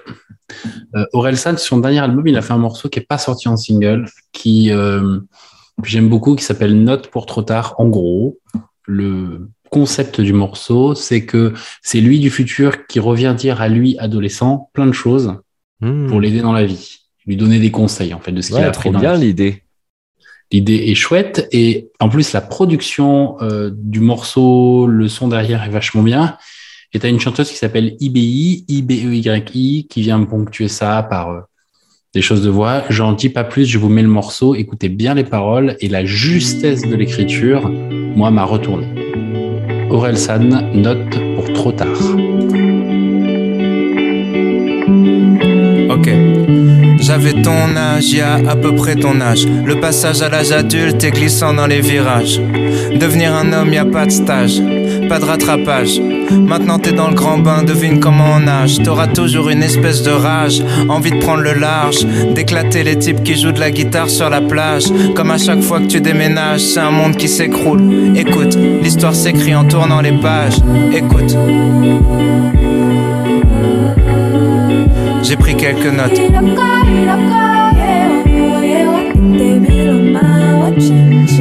Euh, Orelsan, sur son dernier album, il a fait un morceau qui est pas sorti en single, qui euh, que j'aime beaucoup, qui s'appelle Note pour trop tard. En gros, le concept du morceau, c'est que c'est lui du futur qui revient dire à lui, adolescent, plein de choses Hmm. pour l'aider dans la vie, lui donner des conseils en fait de ce qu'il a appris bien l'idée. L'idée est chouette et en plus la production euh, du morceau, le son derrière est vachement bien. Et t'as une chanteuse qui s'appelle IBI, I-B-E-Y-I, qui vient ponctuer ça par euh, des choses de voix. J'en dis pas plus, je vous mets le morceau, écoutez bien les paroles et la justesse de l'écriture, moi, m'a retourné. Aurel San, note pour trop tard. Ok. J'avais ton âge, y a à peu près ton âge. Le passage à l'âge adulte est glissant dans les virages. Devenir un homme, y a pas de stage, pas de rattrapage. Maintenant t'es dans le grand bain, devine comment on nage. T'auras toujours une espèce de rage, envie de prendre le large, d'éclater les types qui jouent de la guitare sur la plage. Comme à chaque fois que tu déménages, c'est un monde qui s'écroule. Écoute, l'histoire s'écrit en tournant les pages. Écoute. J'ai pris quelques notes.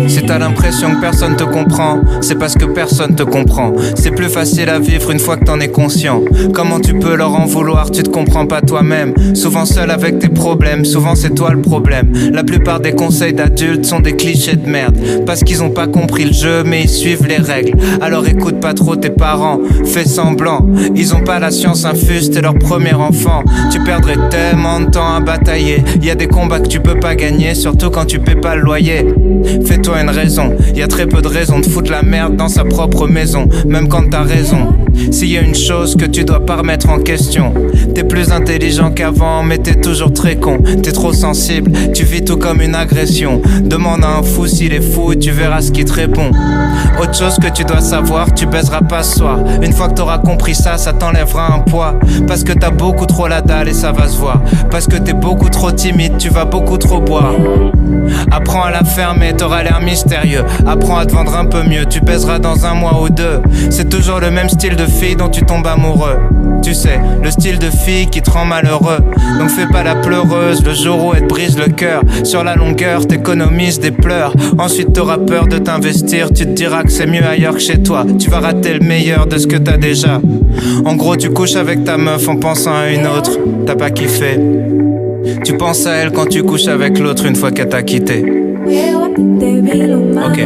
Si t'as l'impression que personne te comprend, c'est parce que personne te comprend. C'est plus facile à vivre une fois que t'en es conscient. Comment tu peux leur en vouloir, tu te comprends pas toi-même. Souvent seul avec tes problèmes, souvent c'est toi le problème. La plupart des conseils d'adultes sont des clichés de merde. Parce qu'ils ont pas compris le jeu, mais ils suivent les règles. Alors écoute pas trop tes parents, fais semblant. Ils ont pas la science infuse, t'es leur premier enfant. Tu perdrais tellement de temps à batailler. Y a des combats que tu peux pas gagner, surtout quand tu paies pas le loyer. Fais-toi une raison, y a très peu de raisons de foutre la merde dans sa propre maison, même quand t'as raison. S'il y a une chose que tu dois pas remettre en question, t'es plus intelligent qu'avant, mais t'es toujours très con. T'es trop sensible, tu vis tout comme une agression. Demande à un fou s'il est fou et tu verras ce qu'il te répond. Autre chose que tu dois savoir, tu baiseras pas ce soir. Une fois que t'auras compris ça, ça t'enlèvera un poids. Parce que t'as beaucoup trop la dalle et ça va se voir. Parce que t'es beaucoup trop timide, tu vas beaucoup trop boire. Apprends à la fermer, t'auras l'air mystérieux. Apprends à te vendre un peu mieux, tu baiseras dans un mois ou deux. C'est toujours le même style de fille dont tu tombes amoureux. Tu sais, le style de fille qui te rend malheureux. Donc fais pas la pleureuse le jour où elle te brise le cœur. Sur la longueur, t'économises des pleurs. Ensuite, t'auras peur de t'investir. Tu te diras que c'est mieux ailleurs que chez toi. Tu vas rater le meilleur de ce que t'as déjà. En gros, tu couches avec ta meuf en pensant à une autre. T'as pas kiffé. Tu penses à elle quand tu couches avec l'autre une fois qu'elle t'a quitté. Ok.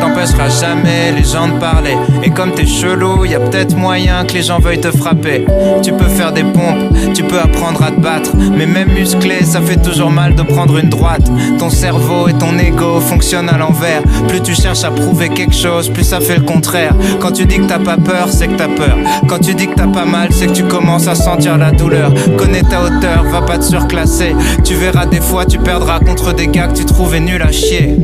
T'empêcheras jamais les gens de parler. Et comme t'es chelou, y a peut-être moyen que les gens veuillent te frapper. Tu peux faire des pompes, tu peux apprendre à te battre. Mais même musclé, ça fait toujours mal de prendre une droite. Ton cerveau et ton ego fonctionnent à l'envers. Plus tu cherches à prouver quelque chose, plus ça fait le contraire. Quand tu dis que t'as pas peur, c'est que t'as peur. Quand tu dis que t'as pas mal, c'est que tu commences à sentir la douleur. Connais ta hauteur, va pas te surclasser. Tu verras des fois, tu perdras contre des gars que tu trouvais nuls à chier.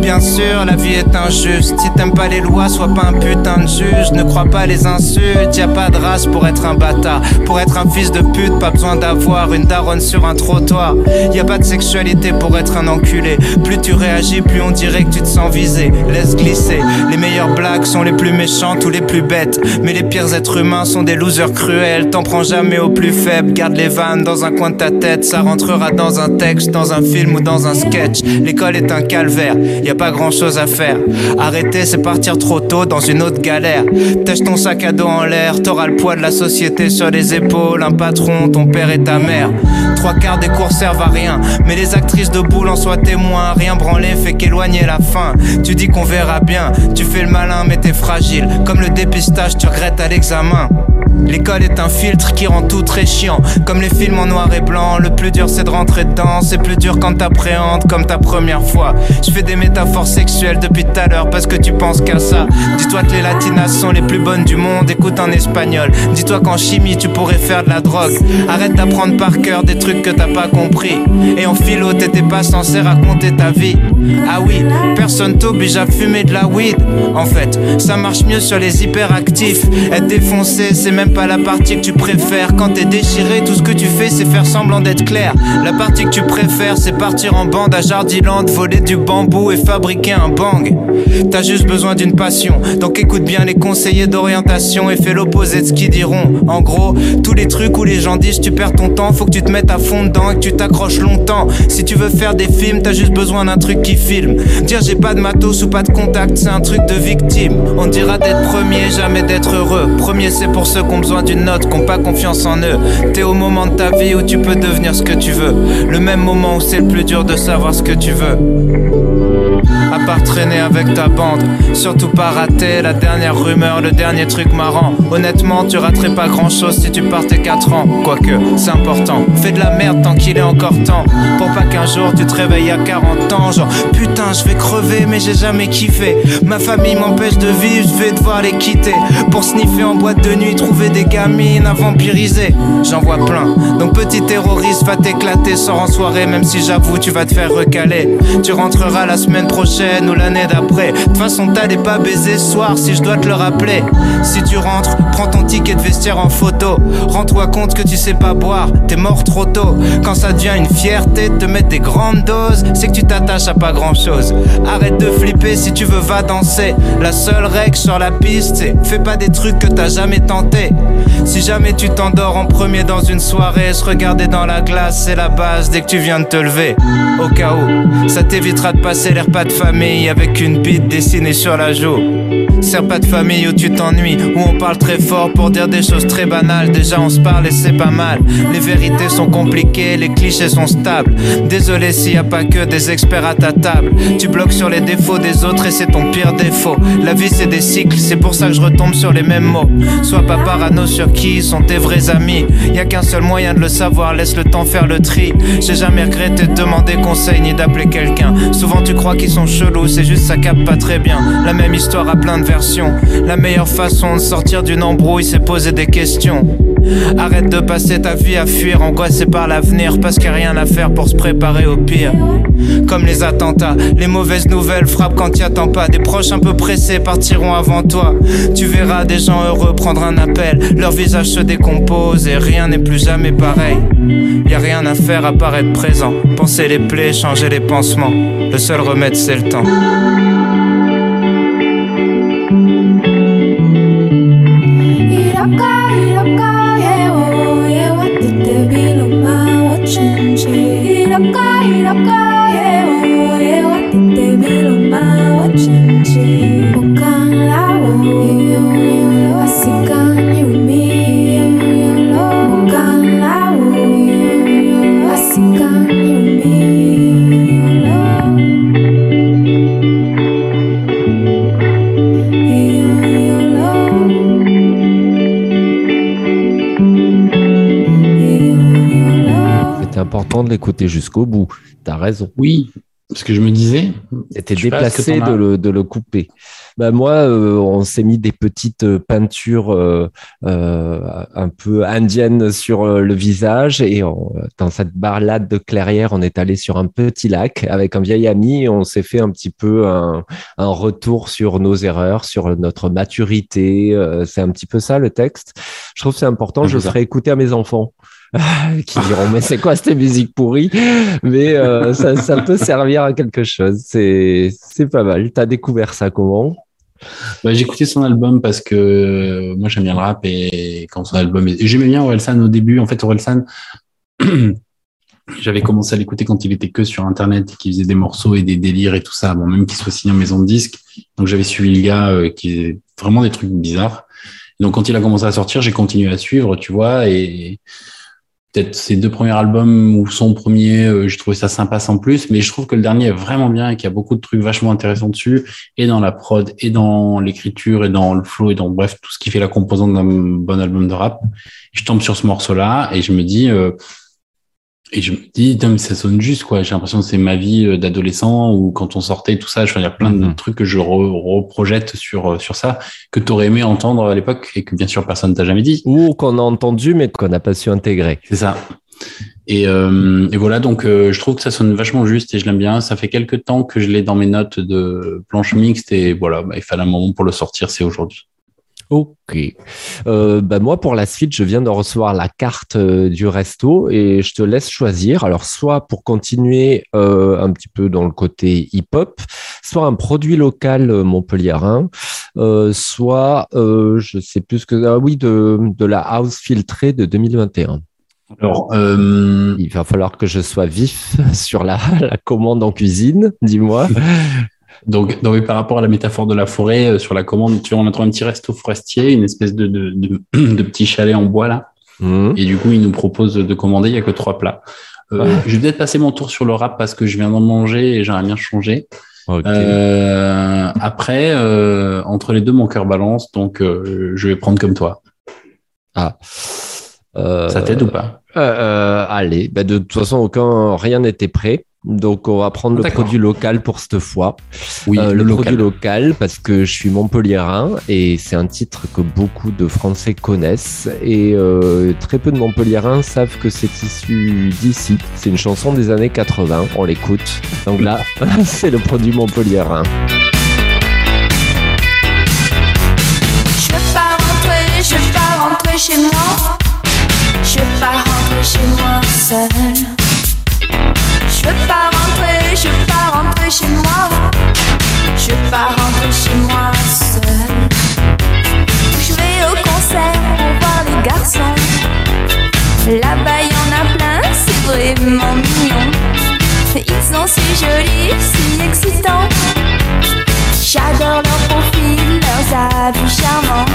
Bien sûr, la vie est injuste. Si t'aimes pas les lois, sois pas un putain de juge. Ne crois pas les insultes. Y a pas de race pour être un bâtard. Pour être un fils de pute, pas besoin d'avoir une daronne sur un trottoir. Y a pas de sexualité pour être un enculé. Plus tu réagis, plus on dirait que tu te sens visé. Laisse glisser. Les meilleures blagues sont les plus méchantes ou les plus bêtes. Mais les pires êtres humains sont des losers cruels. T'en prends jamais au plus faible. Garde les vannes dans un coin de ta tête. Ça rentrera dans un texte, dans un film ou dans un sketch. L'école est un calvaire. Y a pas grand chose à faire. Arrêter, c'est partir trop tôt dans une autre galère. Tâche ton sac à dos en l'air. T'auras le poids de la société sur les épaules. Un patron, ton père et ta mère. Trois quarts des cours servent à rien. Mais les actrices de boule en soient témoins. Rien branler fait qu'éloigner la fin. Tu dis qu'on verra bien. Tu fais le malin, mais t'es fragile. Comme le dépistage, tu regrettes à l'examen. L'école est un filtre qui rend tout très chiant. Comme les films en noir et blanc, le plus dur c'est de rentrer dedans. C'est plus dur quand t'appréhendes comme ta première fois. Je fais des métaphores sexuelles depuis tout à l'heure parce que tu penses qu'à ça. Dis-toi que les latinas sont les plus bonnes du monde, écoute en espagnol. Dis-toi qu'en chimie tu pourrais faire de la drogue. Arrête d'apprendre par cœur des trucs que t'as pas compris. Et en philo t'étais pas censé raconter ta vie. Ah oui, personne t'oblige à fumer de la weed. En fait, ça marche mieux sur les hyperactifs. Être défoncé, c'est même même pas la partie que tu préfères. Quand t'es déchiré, tout ce que tu fais, c'est faire semblant d'être clair. La partie que tu préfères, c'est partir en bande à Jardiland, voler du bambou et fabriquer un bang. T'as juste besoin d'une passion, donc écoute bien les conseillers d'orientation et fais l'opposé de ce qu'ils diront. En gros, tous les trucs où les gens disent tu perds ton temps, faut que tu te mettes à fond dedans et que tu t'accroches longtemps. Si tu veux faire des films, t'as juste besoin d'un truc qui filme. Dire j'ai pas de matos ou pas de contact, c'est un truc de victime. On dira d'être premier, jamais d'être heureux. Premier, c'est pour ceux besoin d'une note, qui ont pas confiance en eux. T'es au moment de ta vie où tu peux devenir ce que tu veux. Le même moment où c'est le plus dur de savoir ce que tu veux. À part traîner avec ta bande, surtout pas rater la dernière rumeur, le dernier truc marrant. Honnêtement, tu raterais pas grand chose si tu partais 4 ans. Quoique, c'est important. Fais de la merde tant qu'il est encore temps. Pour pas qu'un jour tu te réveilles à 40 ans. Genre, putain, je vais crever, mais j'ai jamais kiffé. Ma famille m'empêche de vivre, je vais devoir les quitter. Pour sniffer en boîte de nuit, trouver des gamines à vampiriser. J'en vois plein. Donc, petit terroriste, va t'éclater, sors en soirée, même si j'avoue, tu vas te faire recaler. Tu rentreras la semaine prochaine ou l'année d'après. De toute façon, t'allais pas baiser soir si je dois te le rappeler. Si tu rentres, prends ton ticket de vestiaire en photo. Rends-toi compte que tu sais pas boire, t'es mort trop tôt. Quand ça devient une fierté de te mettre des grandes doses, c'est que tu t'attaches à pas grand chose. Arrête de flipper si tu veux, va danser. La seule règle sur la piste, c'est fais pas des trucs que t'as jamais tenté. Si jamais tu t'endors en premier dans une soirée, se regarder dans la glace, c'est la base dès que tu viens de te lever. Au cas où, ça t'évitera de passer les de famille avec une bite dessinée sur la joue. C'est pas de famille où tu t'ennuies, où on parle très fort pour dire des choses très banales. Déjà on se parle et c'est pas mal. Les vérités sont compliquées, les clichés sont stables. Désolé s'il y a pas que des experts à ta table. Tu bloques sur les défauts des autres et c'est ton pire défaut. La vie c'est des cycles, c'est pour ça que je retombe sur les mêmes mots. Sois pas parano sur qui sont tes vrais amis. Y a qu'un seul moyen de le savoir, laisse le temps faire le tri. J'ai jamais regretté de demander conseil ni d'appeler quelqu'un. Souvent tu crois qu'ils sont chelous, c'est juste ça capte pas très bien. La même histoire a plein de La meilleure façon de sortir d'une embrouille, c'est poser des questions. Arrête de passer ta vie à fuir, angoissé par l'avenir, parce qu'il n'y a rien à faire pour se préparer au pire. Comme les attentats, les mauvaises nouvelles frappent quand t'y attends pas. Des proches un peu pressés partiront avant toi. Tu verras des gens heureux prendre un appel, leur visage se décompose et rien n'est plus jamais pareil. Y a rien à faire à part être présent, penser les plaies, changer les pansements. Le seul remède c'est le temps. L'écouter jusqu'au bout. T'as raison. Oui, parce que je me disais, C'était ce déplacé as. de le, de le couper. Bah, moi, euh, on s'est mis des petites euh, peintures euh, euh, un peu indiennes sur le visage et on- dans cette balade de clairière, on est allé sur un petit lac avec un vieil ami et on s'est fait un petit peu un, un retour sur nos erreurs, sur notre maturité. Euh, c'est un petit peu ça le texte. Je trouve que c'est important. Je le ferai écouter à mes enfants. qui diront mais c'est quoi cette musique pourrie? Mais euh, ça, ça peut servir à quelque chose. C'est c'est pas mal. T'as découvert ça comment? Bah, écouté son album parce que euh, moi j'aime bien le rap et quand son album est... j'aimais bien Orelsan au début. En fait Orelsan j'avais commencé à l'écouter quand il était que sur internet et qu'il faisait des morceaux et des délires et tout ça. Bon même qu'il soit signé en maison de disque donc j'avais suivi le gars euh, qui faisait vraiment des trucs bizarres. Donc quand il a commencé à sortir j'ai continué à suivre tu vois et peut-être ses deux premiers albums ou son premier euh, j'ai trouvé ça sympa sans plus mais je trouve que le dernier est vraiment bien et qu'il y a beaucoup de trucs vachement intéressants dessus et dans la prod, et dans l'écriture, et dans le flow, et dans bref tout ce qui fait la composante d'un bon album de rap. Je tombe sur ce morceau-là et je me dis, euh, et je me dis, mais ça sonne juste quoi. J'ai l'impression que c'est ma vie euh, d'adolescent ou quand on sortait tout ça. Je veux dire, il y a plein de Mhm. trucs que je re- reprojette sur euh, sur ça que tu aurais aimé entendre à l'époque et que bien sûr personne t'a jamais dit. ou qu'on a entendu mais qu'on n'a pas su intégrer C'est ça. Et, euh, et voilà, donc euh, je trouve que ça sonne vachement juste et je l'aime bien. Ça fait quelques temps que je l'ai dans mes notes de planche mixte et voilà, bah, il fallait un moment pour le sortir, c'est aujourd'hui. Ok. Euh, bah, moi, pour la suite, je viens de recevoir la carte euh, du resto et je te laisse choisir. Alors, soit pour continuer euh, un petit peu dans le côté hip-hop, soit un produit local montpelliérain, soit, je sais plus que, ah oui, de, de la house filtrée de 2021. Alors, euh, Il va falloir que je sois vif sur la, la commande en cuisine, dis-moi. donc, donc, par rapport à la métaphore de la forêt, euh, sur la commande, tu vois, on a trouvé un petit resto forestier, une espèce de, de, de, de petit chalet en bois là. Mhm. Et du coup, il nous propose de commander, il n'y a que trois plats. Euh, Je vais peut-être passer mon tour sur le rap parce que je viens d'en manger et j'aimerais bien changer. Euh, après, entre les deux, mon cœur balance, donc je vais prendre comme toi. Ah. Ça t'aide ou pas? allez, bah, de toute façon, aucun, rien n'était prêt. Donc, on va prendre le produit local pour cette fois. Oui, Euh, le, le produit local. local, parce que je suis montpelliérain et c'est un titre que beaucoup de Français connaissent. Et euh, très peu de montpelliérains savent que c'est issu d'ici. C'est une chanson des années 80. On l'écoute. Donc là, c'est le produit montpelliérain. Je veux pas rentrer, je veux pas rentrer chez moi. Je veux pas rentrer chez moi seule. Je veux pas rentrer, je veux pas rentrer chez moi. Je veux rentrer chez moi seule. Je vais au concert pour voir les garçons. Là-bas y en a plein, c'est vraiment mignon. Ils sont si jolis, si excitants. J'adore leur profil, leurs habits charmants.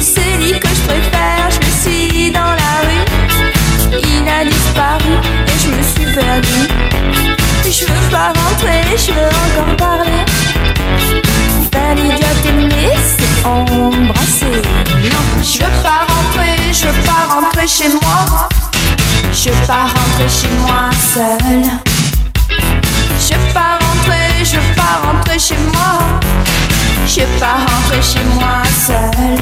Celui que je préfère, je le suis dans la rue. Il a disparu et je me suis perdue. Je veux pas rentrer, je veux encore parler. Faire l'idiote aimée, c'est embrasser. Non, je veux pas rentrer, je veux pas rentrer chez moi. Je veux pas rentrer chez moi seule. Je veux pas rentrer, je veux pas rentrer chez moi. Je veux pas rentrer chez moi seule.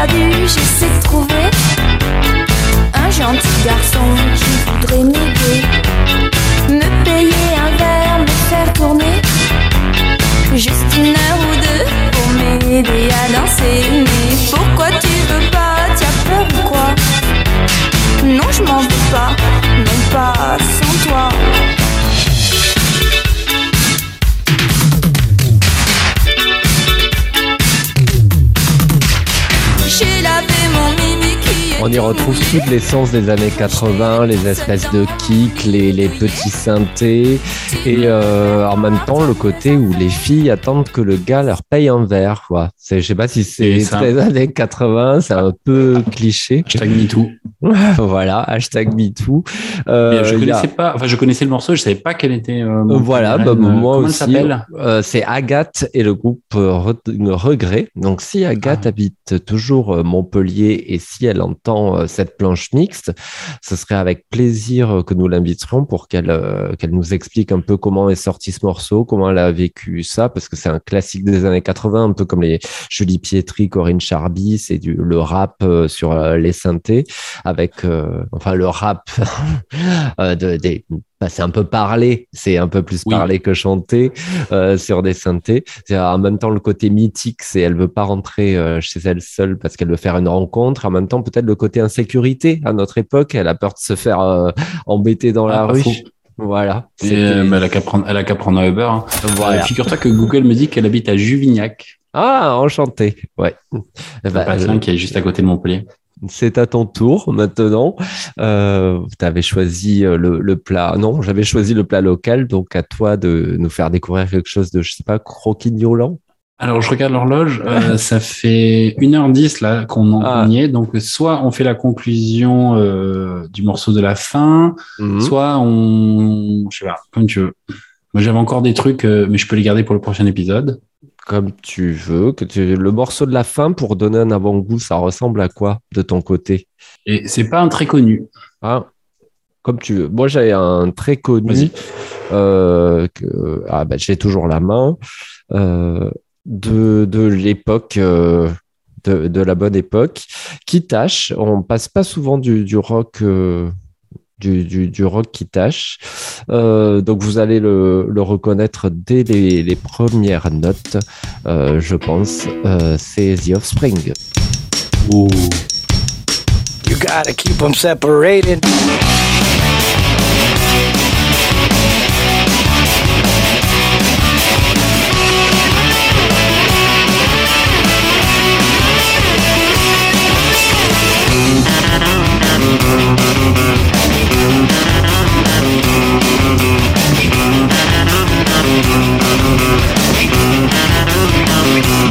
Suis perdue, j'essaie de trouver un gentil garçon qui voudrait m'aider. Retrouve toute l'essence des années 80, les espèces de kicks, les, les petits synthés, et euh, en même temps le côté où les filles attendent que le gars leur paye un verre. Quoi. Je sais pas si c'est les années 80, c'est un peu cliché. Hashtag MeToo. voilà, hashtag MeToo. Euh, je a- connaissais pas, enfin, je connaissais le morceau, je savais pas quel était. euh, Voilà, bah, euh, moi comment aussi. c'est Agathe et le groupe Re- Regret. Donc, si Agathe Ah. habite toujours Montpellier et si elle entend euh, cette planche mixte, ce serait avec plaisir euh, que nous l'inviterons pour qu'elle euh, qu'elle nous explique un peu comment est sorti ce morceau, comment elle a vécu ça, parce que c'est un classique des années 80, un peu comme les Julie Pietri, Corinne Charby, c'est du le rap sur les synthés, avec enfin le rap de, des bah, c'est un peu parlé, c'est un peu plus Oui. parlé que chanté euh, sur des synthés. En même temps le côté mythique, c'est elle veut pas rentrer euh, chez elle seule parce qu'elle veut faire une rencontre. En même temps peut-être le côté insécurité à notre époque, elle a peur de se faire euh, embêter dans la Ah, pas rue. Voilà. Et, bah, elle a qu'à prendre, elle a qu'à prendre un Uber. hein. voilà. Figure-toi que Google me dit qu'elle habite à Juvignac, Ah, enchanté. Ouais. Pas euh, qui est juste à côté de Montpellier. C'est à ton tour maintenant. Euh, tu avais choisi euh, le, le plat. Non, j'avais choisi le plat local, donc à toi de nous faire découvrir quelque chose de, je sais pas, croquignolant. Alors, je regarde l'horloge, euh, ça fait 1h10 là qu'on en Ah. y est. Donc, soit on fait la conclusion euh, du morceau de la fin, Mhm. soit on. Je sais pas, comme tu veux. Moi, j'avais encore des trucs, mais je peux les garder pour le prochain épisode. Comme tu veux. Que tu... Le morceau de la fin, pour donner un avant-goût, ça ressemble à quoi de ton côté? Et c'est pas un très connu. Ah, Comme tu veux. Moi, j'ai un très connu. Euh, que... Ah, bah, j'ai toujours la main. Euh, de, de l'époque, euh, de, de la bonne époque, qui tâche. On passe pas souvent du, du rock. Du, rock qui tâche. Euh, donc vous allez le, reconnaître dès les, premières notes, euh, je pense. Euh, C'est The Offspring. You gotta keep them separated.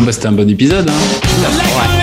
Bah, C'était un bon épisode. Hein.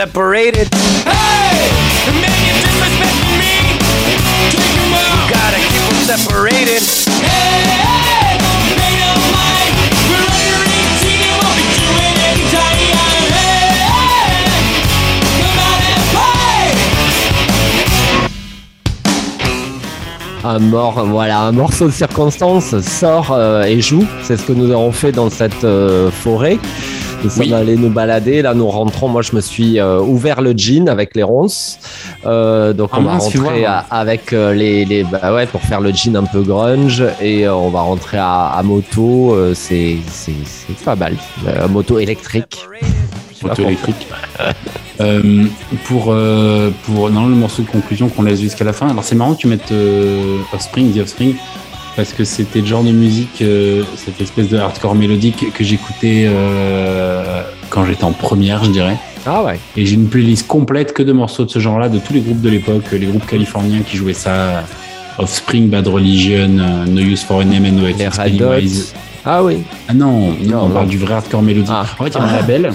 Keep them separated. Gotta keep them separated. Un mort, voilà, un morceau de circonstance sort euh, et joue. C'est ce que nous avons fait dans cette euh, forêt. Nous sommes Oui. allés nous balader. Là, nous rentrons. Moi, je me suis euh, ouvert le jean avec les ronces. Euh, donc, Ah on va mince, rentrer à- avec euh, les, les, bah ouais, pour faire le jean un peu grunge. Et euh, on va rentrer à, à moto. C'est, pas mal. Moto électrique. Auto électrique. Euh, pour, euh, pour non, le morceau de conclusion qu'on laisse jusqu'à la fin. Alors c'est marrant que tu mettes euh, Offspring, The Offspring, parce que c'était le genre de musique, euh, cette espèce de hardcore mélodique que j'écoutais euh, quand j'étais en première, je dirais. Ah ouais. Et j'ai une playlist complète que de morceaux de ce genre-là, de tous les groupes de l'époque, les groupes californiens qui jouaient ça. Offspring, Bad Religion, euh, No Use for a Name, Red Pennywise. Hot. Ah oui. Ah non, non, Non, on non. parle du vrai hardcore mélodique. Ah. En fait, il y a un label,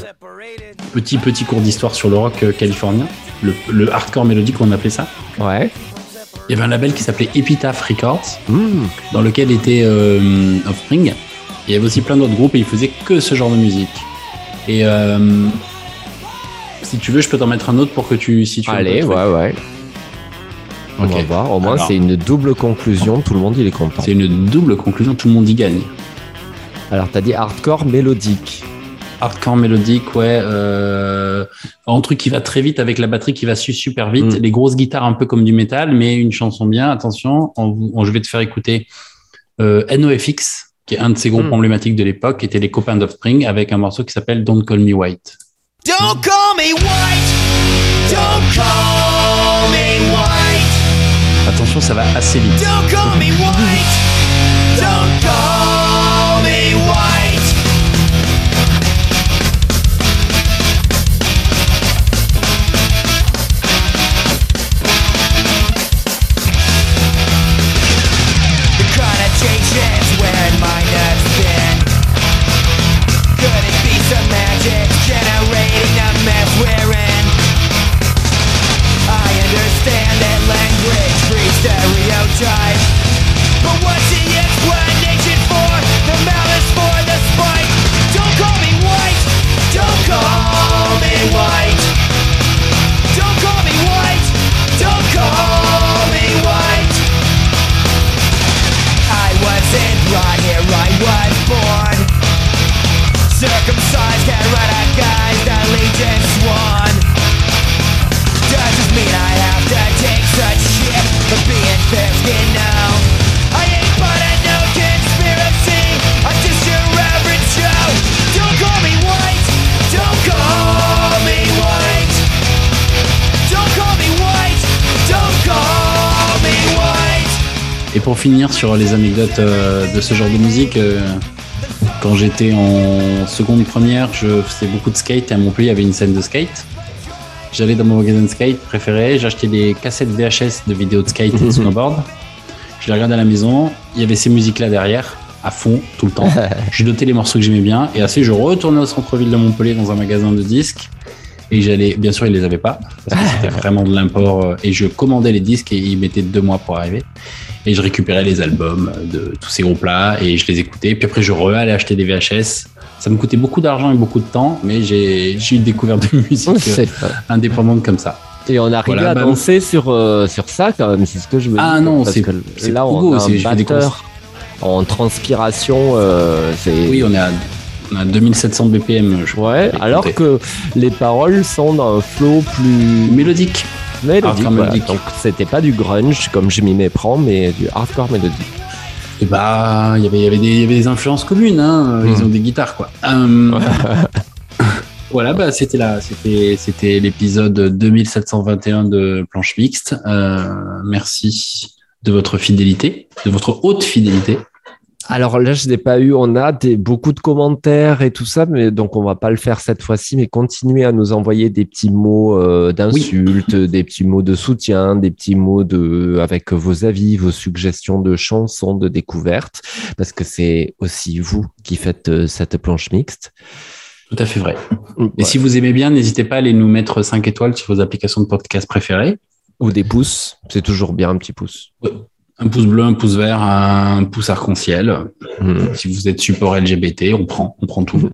petit petit cours d'histoire sur le rock californien, le, le hardcore mélodique, on appelait ça. Ouais. Il y avait un label qui s'appelait Epitaph Records, Hmm. dans lequel était euh, Offspring. Il y avait aussi plein d'autres groupes et ils faisaient que ce genre de musique. Et euh, si tu veux, je peux t'en mettre un autre pour que tu situes. Allez, ouais, ouais. On va voir. Au moins, Alors. c'est une double conclusion. Tout le monde, il est content. C'est une double conclusion, tout le monde y gagne. Alors, t'as dit hardcore mélodique. Hardcore mélodique, ouais. Euh, un truc qui va très vite avec la batterie qui va su- super vite. Mm. Les grosses guitares un peu comme du métal, mais une chanson bien. Attention, on, on- je vais te faire écouter euh, NoFX, qui est un de ces groupes Mm. emblématiques de l'époque, qui était les copains d'Offspring, avec un morceau qui s'appelle Don't Call Me White. Don't call me white. Don't call me white. Attention, ça va assez vite. Don't call me white. Don't call Et pour finir sur les anecdotes euh, de ce genre de musique, euh, quand j'étais en seconde première, je faisais beaucoup de skate. Et à Montpellier, il y avait une scène de skate. J'allais dans mon magasin de skate préféré, j'achetais des cassettes VHS de vidéos de skate et de snowboard. Je les regardais à la maison, il y avait ces musiques-là derrière. à fond tout le temps. je notais les morceaux que j'aimais bien et assez je retournais au centre-ville de Montpellier dans un magasin de disques et j'allais, bien sûr ils les avaient pas parce que c'était vraiment de l'import euh, et je commandais les disques et ils mettaient deux mois pour arriver et je récupérais les albums de tous ces groupes-là et je les écoutais puis après je re-allais acheter des VHS. Ça me coûtait beaucoup d'argent et beaucoup de temps, mais j'ai eu une découverte de musique euh, indépendante comme ça. Et on arrive Voilà, à bah, danser sur, euh, sur ça quand même, c'est ce que je me dis. Ah non, c'est- là Pogo, on a un batteur en transpiration, euh, Oui, on est à, on est à 2700 BPM. Je ouais. Alors que les paroles sont d'un flow plus mélodique. mélodique. voilà. mélodique. Donc c'était pas du grunge comme je m'y méprends, mais du hardcore mélodique. Et bah, il y avait- y avait y avait des influences communes. Hein. Ils Hmm. ont des guitares, quoi. Euh, voilà, bah, c'était là, c'était, c'était l'épisode 2721 de Planche Mixte. Euh, merci de votre fidélité, de votre haute fidélité. Alors là, je n'ai pas eu. On a des, beaucoup de commentaires et tout ça, mais donc on va pas le faire cette fois-ci. Mais continuez à nous envoyer des petits mots euh, d'insultes, des petits mots de soutien, des petits mots de avec vos avis, vos suggestions de chansons, de découvertes, parce que c'est aussi vous qui faites euh, cette planche mixte. Tout à fait vrai. Et Ouais. si vous aimez bien, n'hésitez pas à aller nous mettre 5 étoiles sur vos applications de podcast préférées. Ou des pouces, c'est toujours bien un petit pouce. Un pouce bleu, un pouce vert, un pouce arc-en-ciel. Hmm. Si vous êtes support LGBT, on prend, on prend tout.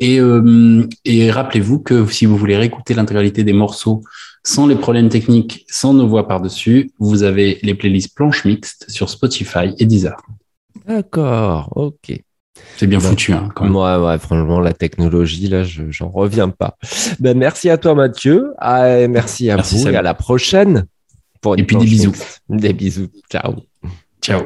Et, euh, et rappelez-vous que si vous voulez réécouter l'intégralité des morceaux sans les problèmes techniques, sans nos voix par-dessus, vous avez les playlists planches mixtes sur Spotify et Deezer. D'accord, ok. C'est bien Bah, foutu, hein, quand même. Ouais, ouais, franchement, la technologie, là, je, j'en reviens pas. Ben, merci à toi, Mathieu. Ah, et merci à Merci, vous et à la prochaine. Pour Et puis des bisous. Des bisous. Ciao. Ciao.